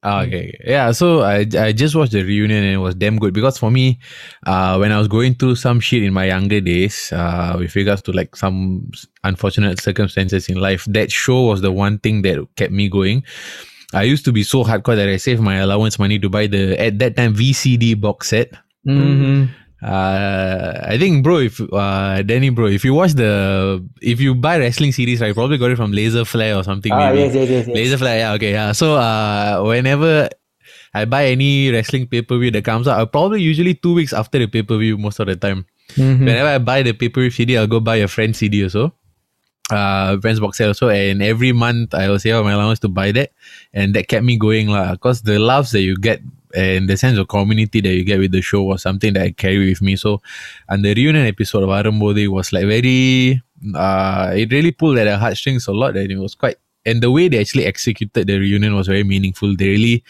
Ah, okay. okay. Yeah, so I, I just watched the reunion and it was damn good because for me, uh, when I was going through some shit in my younger days, uh, with regards to like some s- unfortunate circumstances in life, that show was the one thing that kept me going. I used to be so hardcore that I saved my allowance money to buy the at that time VCD box set. Mm-hmm. Uh, I think, bro, if uh, Danny, bro, if you watch the if you buy wrestling series, right, you probably got it from Laser Flare or something. Ah, maybe. yes, yes, yes, yes. Laser Flare, yeah, okay, yeah. So uh, whenever I buy any wrestling pay per view that comes out, I'll probably usually two weeks after the pay per view most of the time. Mm-hmm. Whenever I buy the pay per view CD, I'll go buy a friend CD also. Uh, friends box set also, and every month I will save up my allowance to buy that, and that kept me going lah. Cause the laughs that you get and the sense of community that you get with the show was something that I carry with me. So, and the reunion episode of Arambodi was like very, uh, it really pulled at the heartstrings a lot, and it was quite. And the way they actually executed the reunion was very meaningful. They really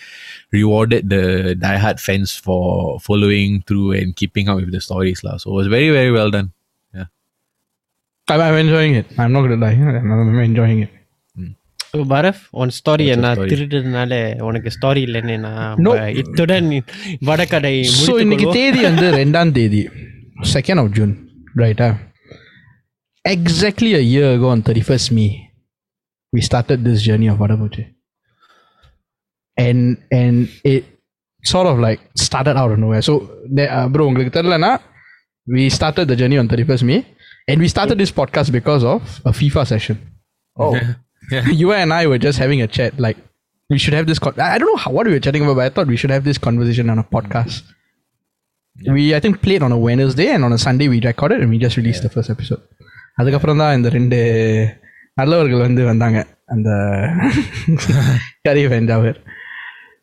rewarded the diehard fans for following through and keeping up with the stories, lah. So it was very, very well done. I'm, I'm enjoying it. I'm not gonna lie. I'm, I'm enjoying it. So, Barav, on story What's your என்ன story? திருடுறதுனால உனக்கு story இல்லைன்னு நான் No. இத்துடன் வடக்கடை so முடித்துக் இன்னைக்கு கொள்வோம். தேதி வந்து ரெண்டாம் தேதி செகண்ட் ஆஃப் ஜூன் ரைட்டா exactly a year ago on thirty first me we started this journey of வடபூச்சி and and it sort of like started out of nowhere so there, uh, bro உங்களுக்கு தெரியலனா we started the journey on 31st May and we started this podcast because of a FIFA session Oh, (laughs) you and I were just having a chat like we should have this con- I I don't know how, what we were chatting about but I thought we should have this conversation on a podcast we I think played on a Wednesday and on a Sunday we recorded and we just released the first episode அதுக்கப்புறம் தான் இந்த ரெண்டு நல்லவர்கள் வந்து வந்தாங்க அந்த (laughs) Sharif and ஜாவேர்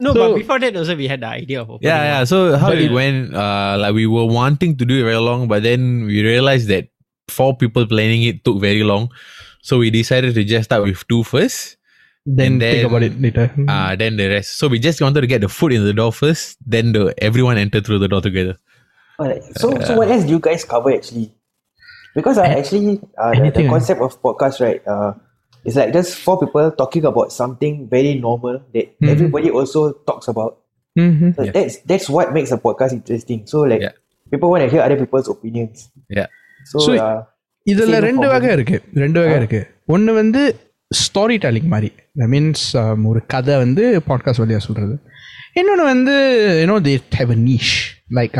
No, So- but before that also we had the idea of opening Yeah, one. yeah. So how But it it- went, uh, like we were wanting to do it very long, but then we realized that four people planning it took very long. So we decided to just start with two first, then, And think about it later uh, then the rest. So we just wanted to get the food in the door first, then the everyone entered through the door together. alright. So, so what else do you guys cover actually? Because I actually uh, the, the concept of podcast, right? Uh, it's like just four people talking about something very normal that Mhm. everybody also talks about. Mhm. So That's that's what makes a podcast interesting. So like Yeah. people want to hear other people's opinions. Yeah. Uh, இதுல ரெண்டு. வகை இருக்கு. ரெண்டு வகை இருக்கு. ஒன்று வந்து story telling மாதிரி மீன்ஸ் ஒரு கதை வந்து பாட்காஸ்ட் வழியாக சொல்றது. இன்னொன்று வந்து you know they have a niche like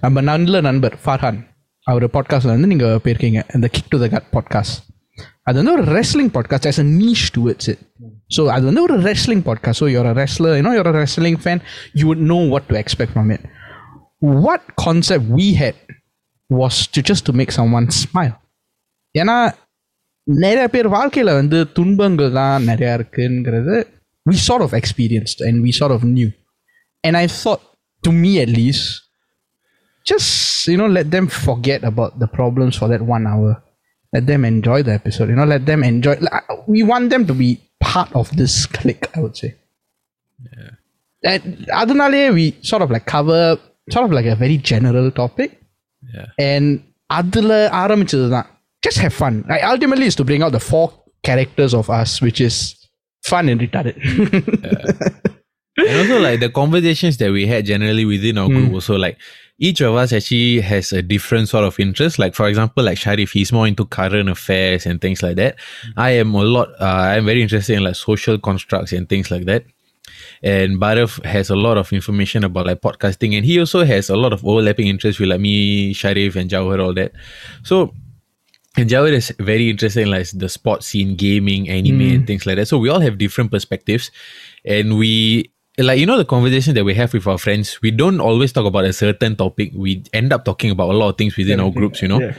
நம்ம நல்ல நண்பர் ஃபார்ஹான் அவர் பாட்காஸ்ட்ல வந்து நீங்கள் போயிருக்கீங்க. இந்த kick to the cut podcast அது வந்து ஒரு wrestling podcast as a niche towards it so அது வந்து ஒரு wrestling podcast so your wrestler you know your wrestling fan you would know what to expect from it. What concept we had was to just to make someone smile ஏன்னா நிறைய பேர் வாழ்க்கையில வந்து துன்பங்கள் தான் நிறையா இருக்குங்கிறது we sort of experienced and we sort of knew and I thought to me at least just you know let them forget about the problems for that one hour let them enjoy the episode you know let them enjoy like, we want them to be part of this clique I would say and அதனாலேயே we sort of like cover sort of like a very general topic Yeah. and அதுல ஆரம்பிச்சது தான் just have fun like, ultimately is to bring out the four characters of us which is fun and retarded. and also like the conversations that we had generally within our group also like each of us actually has a different sort of interest like for example like sharif he's more into current affairs and things like that i am a lot uh, i'm very interested in like social constructs and things like that and Barav has a lot of information about like podcasting and he also has a lot of overlapping interests with like me sharif and jawhar all that so and Jawad is very interested in like the sports scene, gaming, anime, and mm. things like that. So we all have different perspectives, and we like you know the conversation that we have with our friends. We don't always talk about a certain topic. We end up talking about a lot of things within our groups, you know.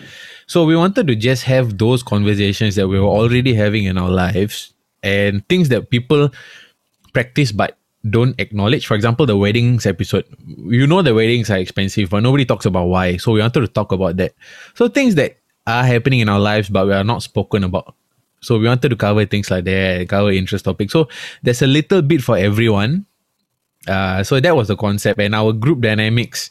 So we wanted to just have those conversations that we were already having in our lives and things that people practice but don't acknowledge. For example, the weddings episode. You know the weddings are expensive, but nobody talks about why. So we wanted to talk about that. So things that are happening in our lives, but we are not spoken about. So we wanted to cover things like that, cover interest topics. So there's a little bit for everyone. Uh, so that was the concept, and our group dynamics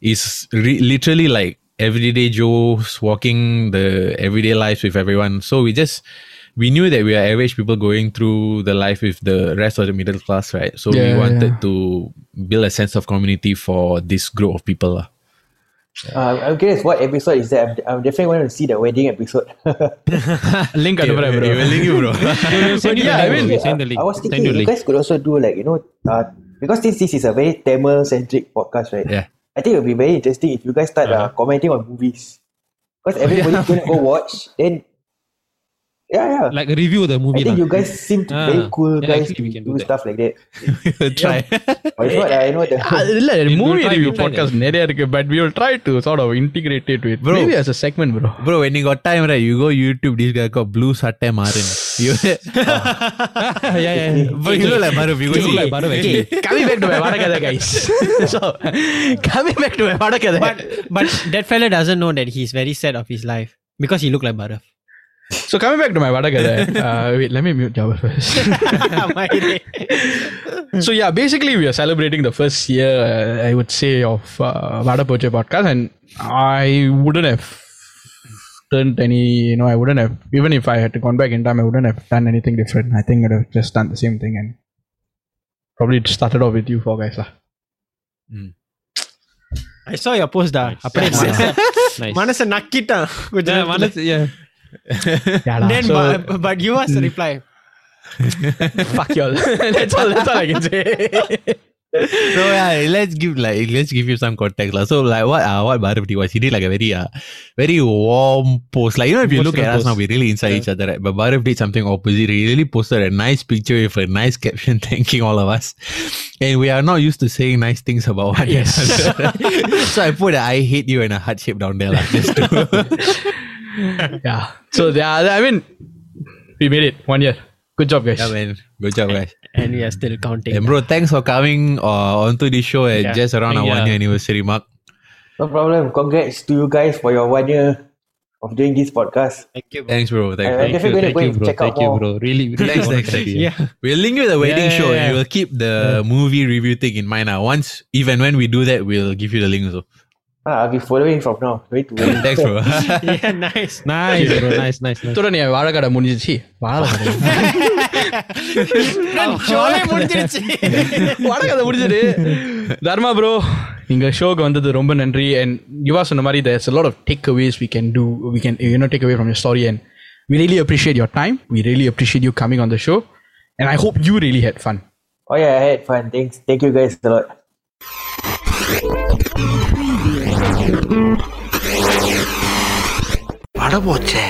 is re- literally like everyday Joes walking the everyday lives with everyone. So we just we knew that we are average people going through the life with the rest of the middle class, right? So yeah, we wanted yeah. to build a sense of community for this group of people. Uh. I'm curious what episode is that. I'm, I'm definitely going to see the wedding episode. (laughs) link ada bro. We link you bro. (laughs) yeah, I mean, send the link. I was thinking you guys could also do like you know uh, because this this is a very Tamil centric podcast, right? Yeah. I think it would be very interesting if you guys start uh, uh-huh. uh, commenting on movies because everybody's (laughs) going to go watch. Then yeah, yeah. Like a review of the movie. I think you guys seem to ah, very cool yeah, guys to do, do stuff like that. (laughs) try. Why (laughs) not? I know the ah, (laughs) movie review podcast podcast நிறைய but we will try to sort of integrate it it with Maybe as a segment bro. Bro when you got time right you go YouTube this guy called Blue Sattai Maran. You Yeah yeah. But you look like Maru. You look like Maru. Coming back to my Varakada guys. so coming back to my Varakada. But but that fella doesn't know that he's very sad of his life because he looked like Baraf. so coming back to my vadakada (laughs) uh, wait let me mute Jawar first (laughs) (laughs) so yeah basically we are celebrating the first year uh, I would say of uh, Vada Poche podcast and I wouldn't have turned any you know I wouldn't have even if I had gone back in time I wouldn't have done anything different I think I would have just done the same thing and probably started off with you four guys lah. I saw your post da. அப்படியே மனச Nice. மனச நக்கிட்டான் கொஞ்ச Yeah, நேரத்துல. Manus, (laughs) yeah. Yeah. Then so, but, but you asked the reply. (laughs) fuck y'all (laughs) that's all that's all I can say So yeah, let's give like let's give you some context. lah. So like what uh, what Bharat did was he did like a very uh, very warm post. Like you know if you look at Emotional us now, we really inside each other, right? But Bharat did something opposite. He really posted a nice picture with a nice caption thanking all of us. And we are not used to saying nice things about one Yes. so I put a I hate you and a heart shape down there like just to (laughs) yeah so yeah I mean we made it one year good job guys Yeah man. Good job guys. And we are still counting. And bro, thanks for coming uh, onto this show at Yeah. just around our Yeah. one year anniversary mark. no problem. Congrats to you guys for your one year of doing this podcast. Thank you. bro. Thanks bro. Thanks, I- bro. I'm definitely going to Thank go you, and bro. check out Thank you, bro. Really, really Thanks, thanks, to thanks. Yeah. We'll link you the wedding Yeah, show yeah, and yeah. we'll keep the movie review thing in mind now. Once, even when we do that, we'll give you the link also. Ah, I'll be following from now. Wait to wait. Thanks, bro. yeah, nice. Nice, bro. Nice, nice, nice. இத்தோட நீ வாழைக்கடை முடிஞ்சிச்சு வாழைக்கடை ஷோவே முடிஞ்சிருச்சு வாழைக்கடை முடிஞ்சது தர்மா bro நீங்க ஷோக்கு வந்தது ரொம்ப நன்றி அண்ட் யுவா சொன்ன மாதிரி there's a lot of takeaways we can do we can you know take away from your story and we really appreciate your time we really appreciate you coming on the show and I hope you really had fun Oh yeah, I had fun. Thanks. Thank you guys அடபோச்சே